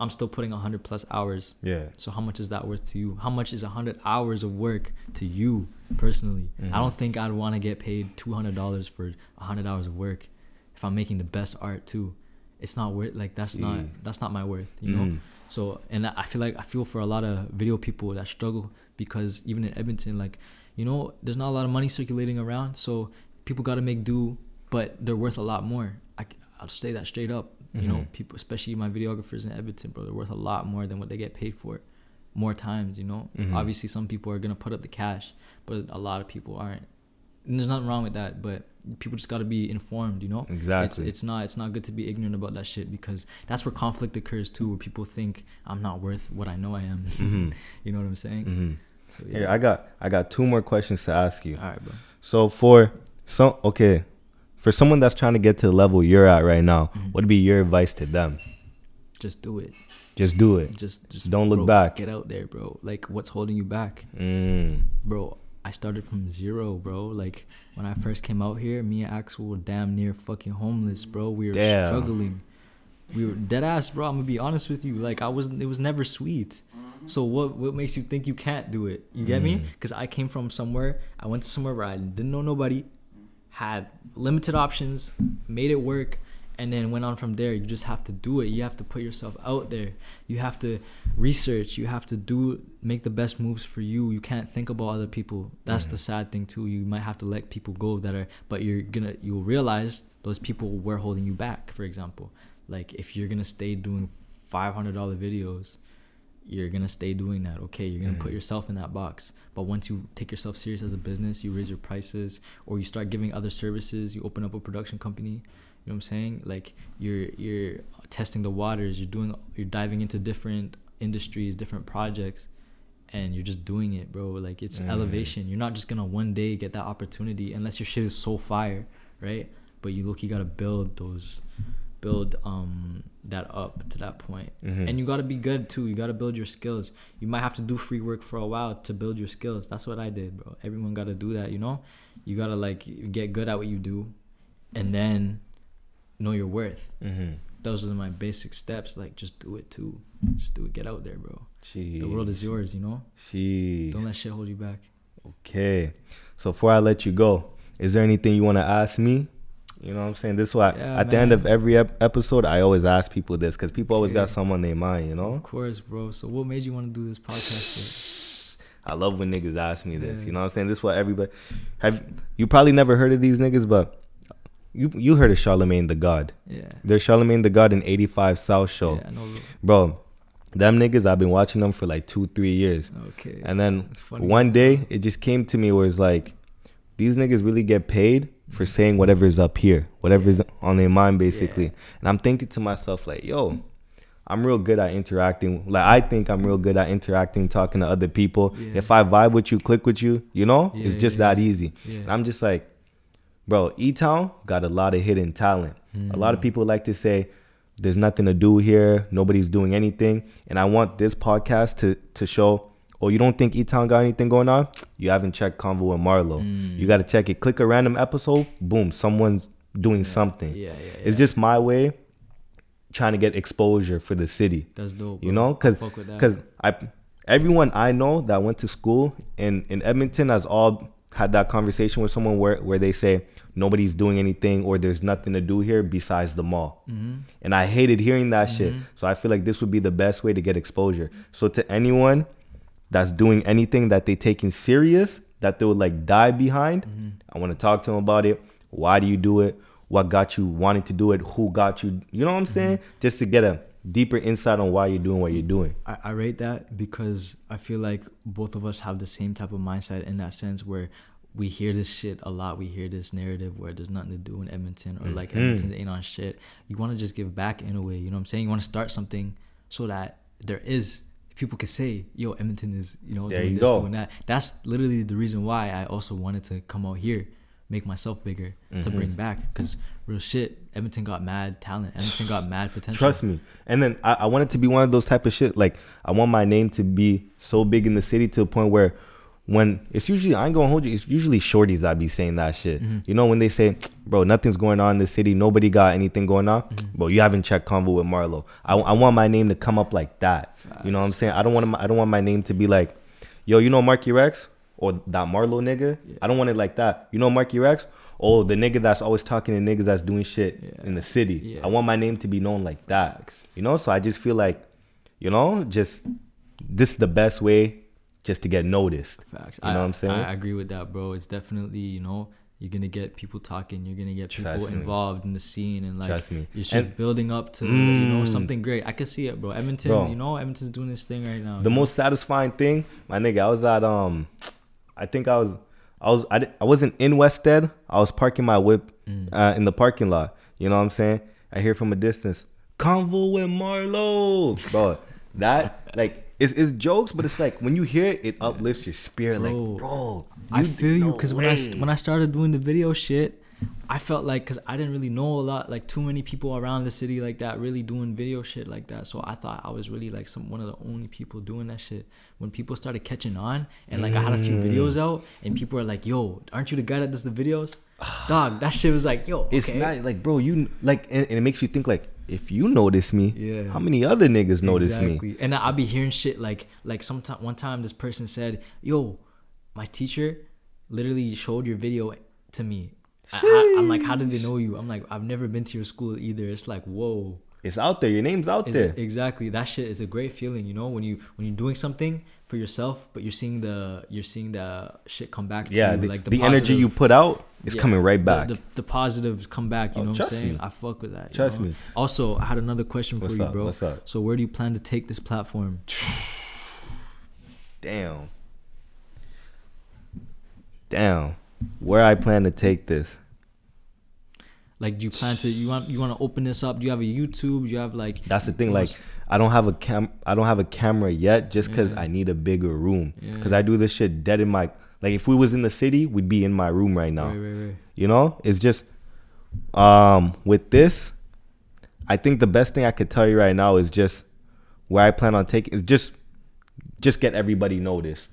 I'm still putting hundred plus hours. yeah. So how much is that worth to you? How much is hundred hours of work to you personally? Mhm. I don't think I'd want to get paid two hundred dollars for hundred hours of work if I'm making the best art too. It's not worth like that's not that's not my worth, you know. Mm. So and I feel like I feel for a lot of video people that struggle because even in Edmonton, like you know, there's not a lot of money circulating around, so people got to make do, but they're worth a lot more. I, I, will say that straight up. You know, Mhm. people, especially my videographers in Edmonton, bro, they're worth a lot more than what they get paid for. More times, you know. Mhm. Obviously, some people are gonna put up the cash, but a lot of people aren't. And there's nothing wrong with that, but people just got to be informed, you know. Exactly. It's, it's not it's not good to be ignorant about that shit because that's where conflict occurs too, where people think I'm not worth what I know I am. Mhm. you know what I'm saying? Mhm. So Here, I got I got two more questions to ask you. All right, bro. So for some okay, for someone that's trying to get to the level you're at right now, Mhm. what'd be your advice to them? Just do it. Just do it. Just just Don't look bro, back. Get out there, bro. Like what's holding you back, Mm. bro? I started from zero, bro. Like when I first came out here, me and Axel were damn near fucking homeless, bro. We were Damn. struggling. We were dead ass, bro. I'm gonna be honest with you. Like I was, it was never sweet. So what what makes you think you can't do it? You get me? Mm. Because I came from somewhere. I went to somewhere where I didn't know nobody, had limited options, made it work, and then went on from there. You just have to do it. You have to put yourself out there. You have to research. You have to do make the best moves for you. You can't think about other people. That's the Mhm. sad thing too. You might have to let people go that are, but you're gonna you'll realize those people were holding you back. For example, like if you're gonna stay doing five hundred dollar videos you're gonna stay doing that. Okay, you're gonna put Mhm. yourself in that box. But once you take yourself serious as a business, you raise your prices, or you start giving other services. You open up a production company. You know what I'm saying? Like you're you're testing the waters. You're doing you're diving into different industries, different projects, and you're just doing it, bro. Like it's Mm. elevation. You're not just gonna one day get that opportunity unless your shit is so fire, right? But you look, you gotta build those, build um that up to that point. Mhm. and you got to be good too. You got to build your skills. You might have to do free work for a while to build your skills. That's what i did bro. Everyone got to do that you know? You got to like get good at what you do and then know your worth. Mhm. those are my basic steps. Like just do it too. Just do it. Get out there bro. Jeez. the world is yours you know? Jeez. don't let shit hold you back. Okay. So before I let you go, is there anything you want to ask me? You know what I'm saying? This is why Yeah, at the end of every ep- episode, I always ask people this because people always got someone on their mind, you know? of course bro so what made you want to do this podcast I love when niggas ask me this. Yeah. You know what I'm saying? This is what everybody have. You probably never heard of these niggas, but you you heard of Charlamagne tha God. yeah There's Charlamagne tha God in 85 South Show, yeah I know bro. Them niggas, I've been watching them for like two, three years, okay and then one day it just came to me where it's like, these niggas really get paid for saying whatever's up here, whatever's on their mind, basically. Yeah. And I'm thinking to myself like, yo. I'm real good at interacting. Like I think I'm real good at interacting, talking to other people. Yeah. If I vibe with you, click with you, you know, it's just that easy. And I'm just like, bro, E Town got a lot of hidden talent. A lot of Mm. people like to say there's nothing to do here, nobody's doing anything. And I want this podcast to to show, oh, you don't think E Town got anything going on? You haven't checked Convo with Marlo. Mm. You gotta check it. Click a random episode, boom, someone's doing something. yeah yeah It's just my way trying to get exposure for the city. that's dope You know, cause, Fuck with that. cause I, everyone I know that went to school in in Edmonton has all had that conversation with someone where where they say nobody's doing anything or there's nothing to do here besides the mall. Mhm. And I hated hearing that shit. Mhm. So I feel like this would be the best way to get exposure. So to anyone that's doing anything that they taking serious that they would like die behind. Mm-hmm. I want to talk to them about it. Why do you do it? What got you wanting to do it? Who got you? You know what I'm saying? Just to get a deeper insight on why you're doing what you're doing. I, I rate that because I feel like both of us have the same type of mindset in that sense where we hear this shit a lot. We hear this narrative where there's nothing to do in Edmonton or like Mhm. Edmonton ain't on shit. You want to just give back in a way. You know what I'm saying? You want to start something so that there is people can say, "Yo, Edmonton is you know There doing you this, go. doing that." That's literally the reason why I also wanted to come out here, make myself bigger to Mhm. bring back. Because real shit, Edmonton got mad talent. Edmonton got mad potential. Trust me. And then I, I want it to be one of those type of shit. Like I want my name to be so big in the city to a point where when it's usually I ain't gonna hold you, it's usually shorties that be saying that shit. Mhm. You know, when they say, bro, nothing's going on in the city, nobody got anything going on. Mhm. Bro, you haven't checked convo with Marlo. I, I want my name to come up like that. You know what I'm saying? I don't want my, I don't want my name to be like, yo, you know Marky Rex or that Marlo nigga. Yeah. I don't want it like that. You know Marky Rex. Oh, the nigga that's always talking to niggas that's doing shit Yeah. in the city. Yeah. I want my name to be known like that. Facts. You know, so I just feel like, you know, just this is the best way just to get noticed. Facts. You know I, what I'm saying? I agree with that, bro. It's definitely you know you're gonna get people talking. You're gonna get people me. involved in the scene, and like Trust it's just And- building up to you know Mm. something great. I can see it, bro. Edmonton, Bro. you know, Edmonton's doing this thing right now. The most satisfying thing, my nigga, I was at um, I think I was, I was, I, I wasn't in West Ed. I was parking my whip Mm. uh, in the parking lot. You know what I'm saying? I hear from a distance, convo with Marlo, bro. That like it's, it's jokes, but it's like when you hear it, it uplifts your spirit. Bro. like, bro, I feel you no because when I when I started doing the video shit, I felt like because I didn't really know a lot, like too many people around the city like that really doing video shit like that. So I thought I was really like some one of the only people doing that shit. When people started catching on and like I had a few Mm. videos out and people were like, "Yo, aren't you the guy that does the videos?" Dog, that shit was like, "Yo, okay. It's not like, bro, you like, and, and it makes you think like, if you notice me, Yeah. how many other niggas notice me? And I'll be hearing shit like like sometime one time this person said, "Yo, my teacher literally showed your video to me." I, I, am like, "How did they know you?" I'm like, "I've never been to your school either." It's like, whoa. It's out there. Your name's out Is there. exactly. That shit is a great feeling, you know, when you when you're doing something for yourself, but you're seeing the you're seeing the shit come back to yeah, you, the, like the, energy you put out is yeah, coming right back. The, the, positives come back. You Oh, know what I'm saying? me. I fuck with that. you Trust know? me. Also, I had another question What's for you, up? bro. What's up? So, where do you plan to take this platform? Damn. Damn. Where I plan to take this. Like, do you plan to you want you want to open this up? Do you have a YouTube? Do you have like That's the thing. Like, I don't have a cam. I don't have a camera yet, just because Yeah. I need a bigger room. Yeah. Because I do this shit dead in my. Like, if we was in the city, we'd be in my room right now. right, right, right. You know, it's just um with this, I think the best thing I could tell you right now is just where I plan on taking is just just get everybody noticed.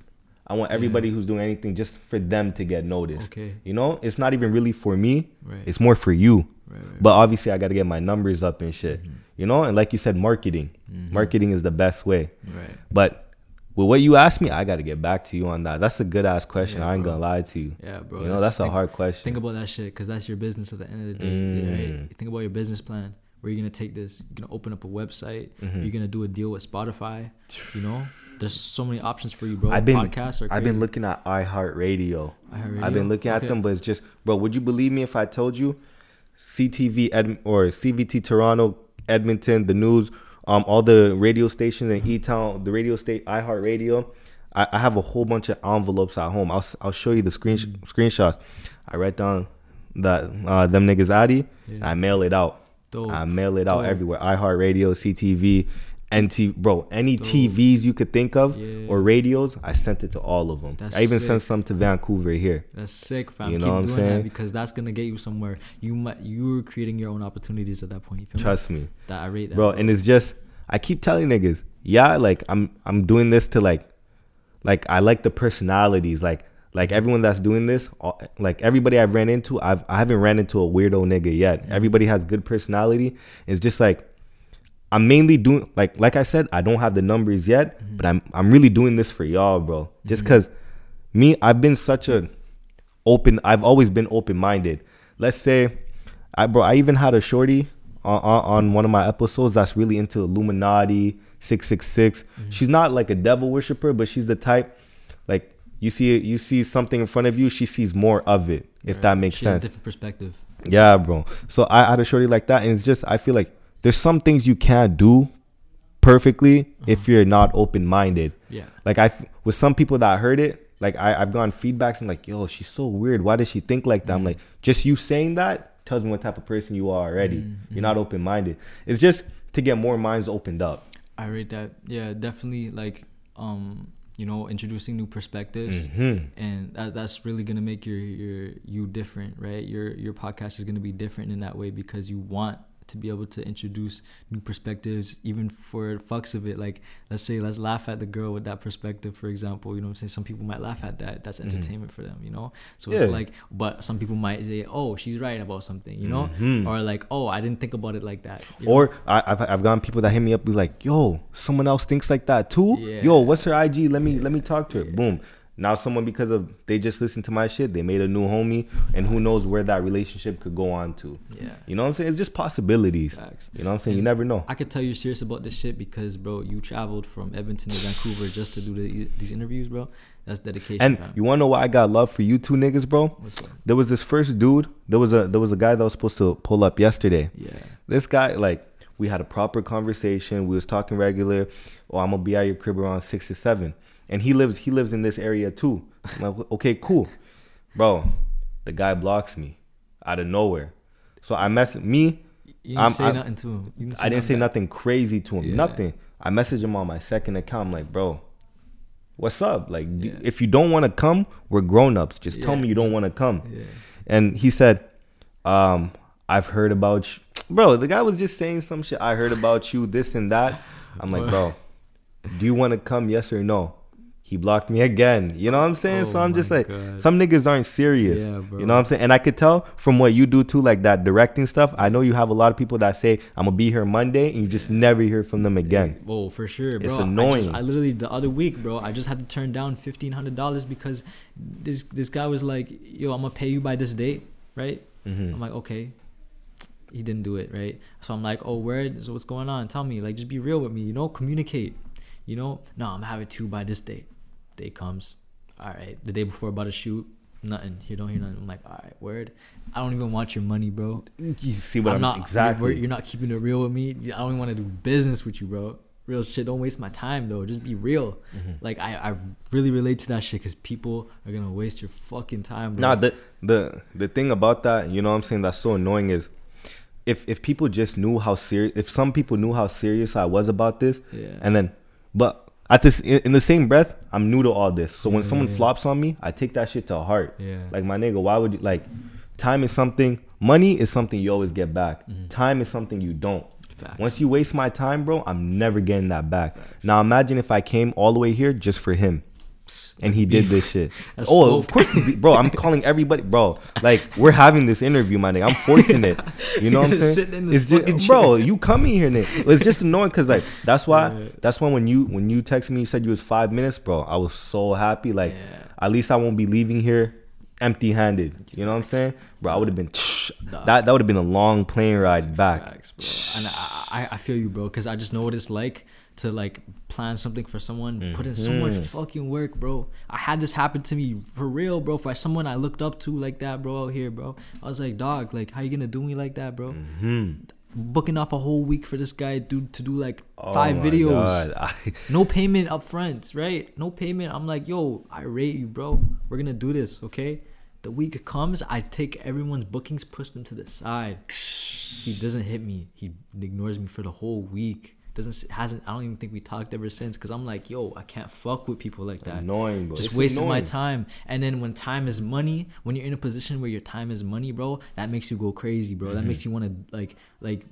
I want everybody who's doing anything just for them to get noticed. Okay. You know, it's not even really for me. Right. It's more for you. Right, right. But obviously I got to get my numbers up and shit. You know, and like you said marketing. Mhm. Marketing is the best way. Right. But with what you asked me, I got to get back to you on that. That's a good ass question. Yeah, I ain't bro. to lie to you. Yeah, bro. you know, that's a hard question. Think about that shit, cause that's your business at the end of the day. Mm. Right? Think about your business plan. Where you gonna take this? You're gonna open up a website. Mhm. You're gonna do a deal with Spotify. You know, there's so many options for you, bro. I've been Podcasts are I've been looking at iHeartRadio. iHeartRadio? I've been looking at Okay. them, but it's just, bro. Would you believe me if I told you, CTV Ed, or CVT Toronto, Edmonton, the news, um, all the radio stations in E Town, the radio state iHeartRadio. I, I have a whole bunch of envelopes at home. I'll I'll show you the screen screenshots. I write down that uh, them niggas addy. Yeah. I mail it out. Dope. I mail it out Dope. everywhere. iHeartRadio, CTV, NT, bro. Any Dope. TVs you could think of Yeah. or radios, I sent it to all of them. That's I even sick. sent some to Vancouver here. That's sick, fam. You know Keep what I'm doing saying? that because that's gonna get you somewhere. You might you're creating your own opportunities at that point. Feel me? Trust me, that I rate that, bro. And it's just I keep telling niggas, yeah, like I'm I'm doing this to like, like I like the personalities, like like everyone that's doing this, all- like everybody I've ran into, I've I haven't ran into a weirdo nigga yet. Everybody has good personality. It's just like I'm mainly doing like like I said, I don't have the numbers yet, but I'm I'm really doing this for y'all, bro. Just cause me, I've been such a open. I've always been open minded. Let's say, I bro, I even had a shorty on, on on one of my episodes that's really into Illuminati, six six six. Mm-hmm. She's not like a devil worshiper, but she's the type like you see it, you see something in front of you, she sees more of it. If Right. that makes She has a sense. different perspective. Yeah, bro. So I I had a shorty like that, and it's just I feel like there's some things you can't do perfectly Uh-huh. if you're not open minded. Yeah. Like I with some people that heard it, like I, I've gotten feedbacks and like, yo, she's so weird. Why does she think like that? I'm like, just you saying that tells me what type of person you are already. You're not open minded. It's just to get more minds opened up. I rate that. Yeah, definitely. Like, um, you know, introducing new perspectives, Mhm. and that, that's really gonna make your your you different, right? Your your podcast is gonna be different in that way because you want to be able to introduce new perspectives, even for fucks of it. Like, let's say, let's laugh at the girl with that perspective, for example. You know what I'm saying? Some people might laugh at that. That's entertainment for them, you know? So it's Mm-hmm. Like, but some people might say, oh, she's right about something, you know? Mhm. Or like, oh, I didn't think about it like that. know? Or I, I've I've gotten people that hit me up be like, yo, someone else thinks like that too. Yeah. Yo, what's her IG? Let me let me talk to her. Boom. Now someone because of they just listened to my shit, they made a new homie, and who knows where that relationship could go on to. Yeah. You know what I'm saying? It's just possibilities. Facts. You know what I'm saying? You never know. I could tell you're serious about this shit because, bro, you traveled from Edmonton to Vancouver just to do the, these interviews, bro. That's dedication. And fam. you wanna know why I got love for you two niggas, bro? What's up? There was this first dude. There was a there was a guy that was supposed to pull up yesterday. Yeah. This guy, like, we had a proper conversation. We was talking regular. Oh, I'm gonna be at your crib around six to seven. And he lives he lives in this area too. I'm like, okay, cool. Bro, the guy blocks me out of nowhere. So I mess me. You didn't I'm- say I'm- nothing to him. You didn't I didn't say back. nothing crazy to him. Yeah. Nothing. I messaged him on my second account. I'm like, bro, what's up? Like, Yeah. if you don't want to come, we're grown ups. Just tell me you don't want to come. Yeah. And he said, um, I've heard about you. Bro, the guy was just saying some shit. I heard about you, this and that. I'm like, bro, do you want to come? Yes or no? He blocked me again. You know what I'm saying? so Oh I'm just like, God. some niggas aren't serious. Yeah, bro. You know what I'm saying? And I could tell from what you do too, like that directing stuff. I know you have a lot of people that say, I'm gonna be here Monday, and you just never hear from them again. Oh, for sure, bro. It's I, just, annoying. I literally the other week, bro. I just had to turn down fifteen hundred dollars because this this guy was like, "Yo, I'm gonna pay you by this date, right?" Mhm. I'm like, "Okay." He didn't do it, right? So I'm like, "Oh, where? So what's going on? Tell me, like, just be real with me, you know? Communicate, you know? No, I'm having two by this date. Day comes, all right. The day before about to shoot, nothing. You don't hear nothing. I'm like, all right, word. I don't even want your money, bro. You see what I'm I'm, not exactly? You're, you're not keeping it real with me. I don't even want to do business with you, bro. Real shit. Don't waste my time, though. Just be real. Mm-hmm. Like I, I really relate to that shit because people are gonna waste your fucking time, bro. Nah, the the the thing about that, you know what I'm saying, that's so annoying is if if people just knew how serious if some people knew how serious I was about this Yeah. and then but at this in, in the same breath, I'm new to all this. So when Yeah, someone yeah. flops on me, I take that shit to heart. Yeah. Like my nigga, why would you like time is something money is something you always get back. Mm-hmm. Time is something you don't. Facts. Once you waste my time, bro, I'm never getting that back. Now imagine if I came all the way here just for him. And he did this shit. That's oh, of course, bro. I'm calling everybody, bro. Like we're having this interview, my nigga. I'm forcing it. You know what I'm saying? sitting in this it's just, bro. You coming here, nigga. It's just annoying because like that's why. Yeah. That's why when you when you texted me, you said you was five minutes, bro. I was so happy. Like Yeah. at least I won't be leaving here empty handed. You know what I'm saying, bro? I would have been Nah. that. That would have been a long plane ride back. Facts, bro. And I, I, I feel you, bro, because I just know what it's like to like plan something for someone, put in so much Mhm. fucking work, bro. I had this happen to me for real, bro. For someone I looked up to like that, bro, out here, bro. I was like, dog, like, how you gonna do me like that, bro? Hmm. Booking off a whole week for this guy, dude, to do like Oh five videos. I- No payment up front, right? No payment. I'm like, yo, I rate you, bro. We're gonna do this, okay? The week comes, I take everyone's bookings, push them to the side. He doesn't hit me. He ignores me for the whole week. Doesn't hasn't. I don't even think we talked ever since. Cause I'm like, yo, I can't fuck with people like that. annoying, bro. Just It's wasting my time. And then when time is money, when you're in a position where your time is money, bro, that makes you go crazy, bro. That Mm-hmm. makes you want to like, like,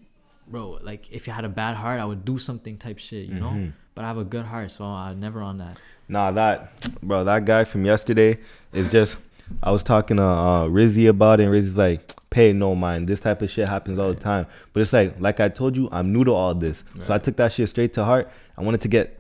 bro, like if you had a bad heart, I would do something type shit, you know. Mm-hmm. But I have a good heart, so I'm never on that. Nah, that bro, that guy from yesterday is just. I was talking to uh, Rizzy about it, and Rizzy's like, "Pay no mind. This type of shit happens all the time." But it's like, like I told you, I'm new to all this, so I took that shit straight to heart. I wanted to get,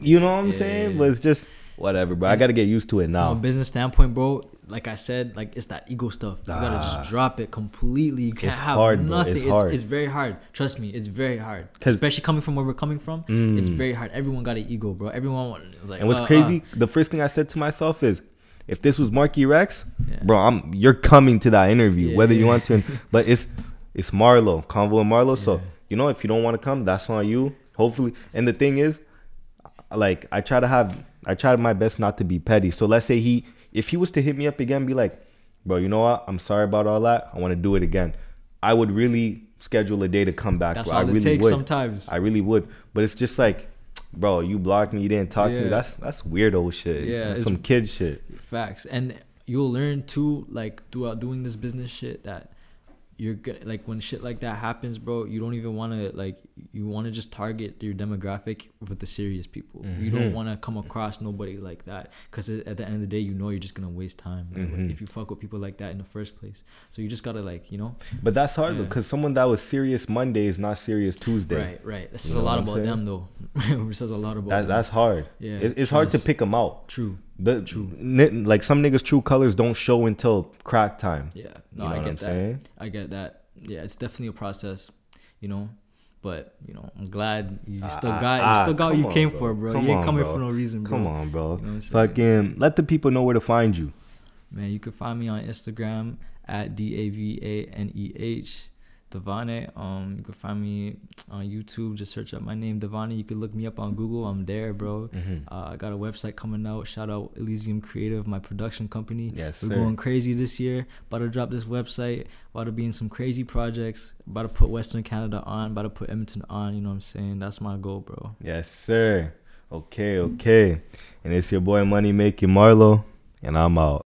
you know what I'm Yeah, saying? yeah, But it's just whatever, bro. I got to get used to it now. From a business standpoint, bro, like I said, like it's that ego stuff. You gotta Ah. just drop it completely. You can't It's have hard, nothing. It's It's, hard. it's very hard. Trust me, it's very hard. Especially coming from where we're coming from, Mm. it's very hard. Everyone got an ego, bro. Everyone wa- is like. And what's uh, uh. crazy, the first thing I said to myself is, if this was Marky Rex, Yeah. bro, I'm you're coming to that interview, Yeah, whether you want to. But it's it's Marlo, Convo and Marlo. So you know, if you don't want to come, that's on you. Hopefully, and the thing is, like I try to have, I try my best not to be petty. So let's say he, if he was to hit me up again, be like, bro, you know what? I'm sorry about all that. I want to do it again. I would really schedule a day to come back. That's bro. all I it really takes would. sometimes. I really would. But it's just like, bro, you blocked me. You didn't talk to me. Yeah. That's that's weirdo shit. Yeah, Yeah, that's some kid shit. Facts, and you'll learn too, like throughout doing this business shit, that you're good. Like when shit like that happens, bro, you don't even want to like. You want to just target your demographic with the serious people. You don't Mhm. want to come across nobody like that, because at the end of the day, you know you're just gonna waste time like, Mhm. if you fuck with people like that in the first place. So you just gotta like, you know, But that's hard though, Yeah. because someone that was serious Monday is not serious Tuesday. right, right. This says a lot about saying? them though. it says a lot about That, them. that's hard. Yeah, It, it's hard to pick them out. true. The, True. n- like some niggas' true colors don't show until crack time. Yeah, no, you know I what get I'm that. saying? I get that. Yeah, it's definitely a process, you know. But you know, I'm glad you still Ah, got ah, you still got what you on, came bro. for, bro. Come you ain't on, coming bro. for no reason, bro. Come on, bro. You know what I'm saying? Fucking let the people know where to find you. Man, you can find me on Instagram at D A V A N E H Davane. Um, you can find me on YouTube. Just search up my name, Davane. You can look me up on Google. I'm there, bro. Mhm. Uh, I got a website coming out. Shout out Elysium Creative, my production company. Yes, We're sir. going crazy this year. About to drop this website. About to be in some crazy projects. About to put Western Canada on. About to put Edmonton on. You know what I'm saying? That's my goal, bro. Yes, sir. Okay, okay. And it's your boy Money Making Marlo, and I'm out.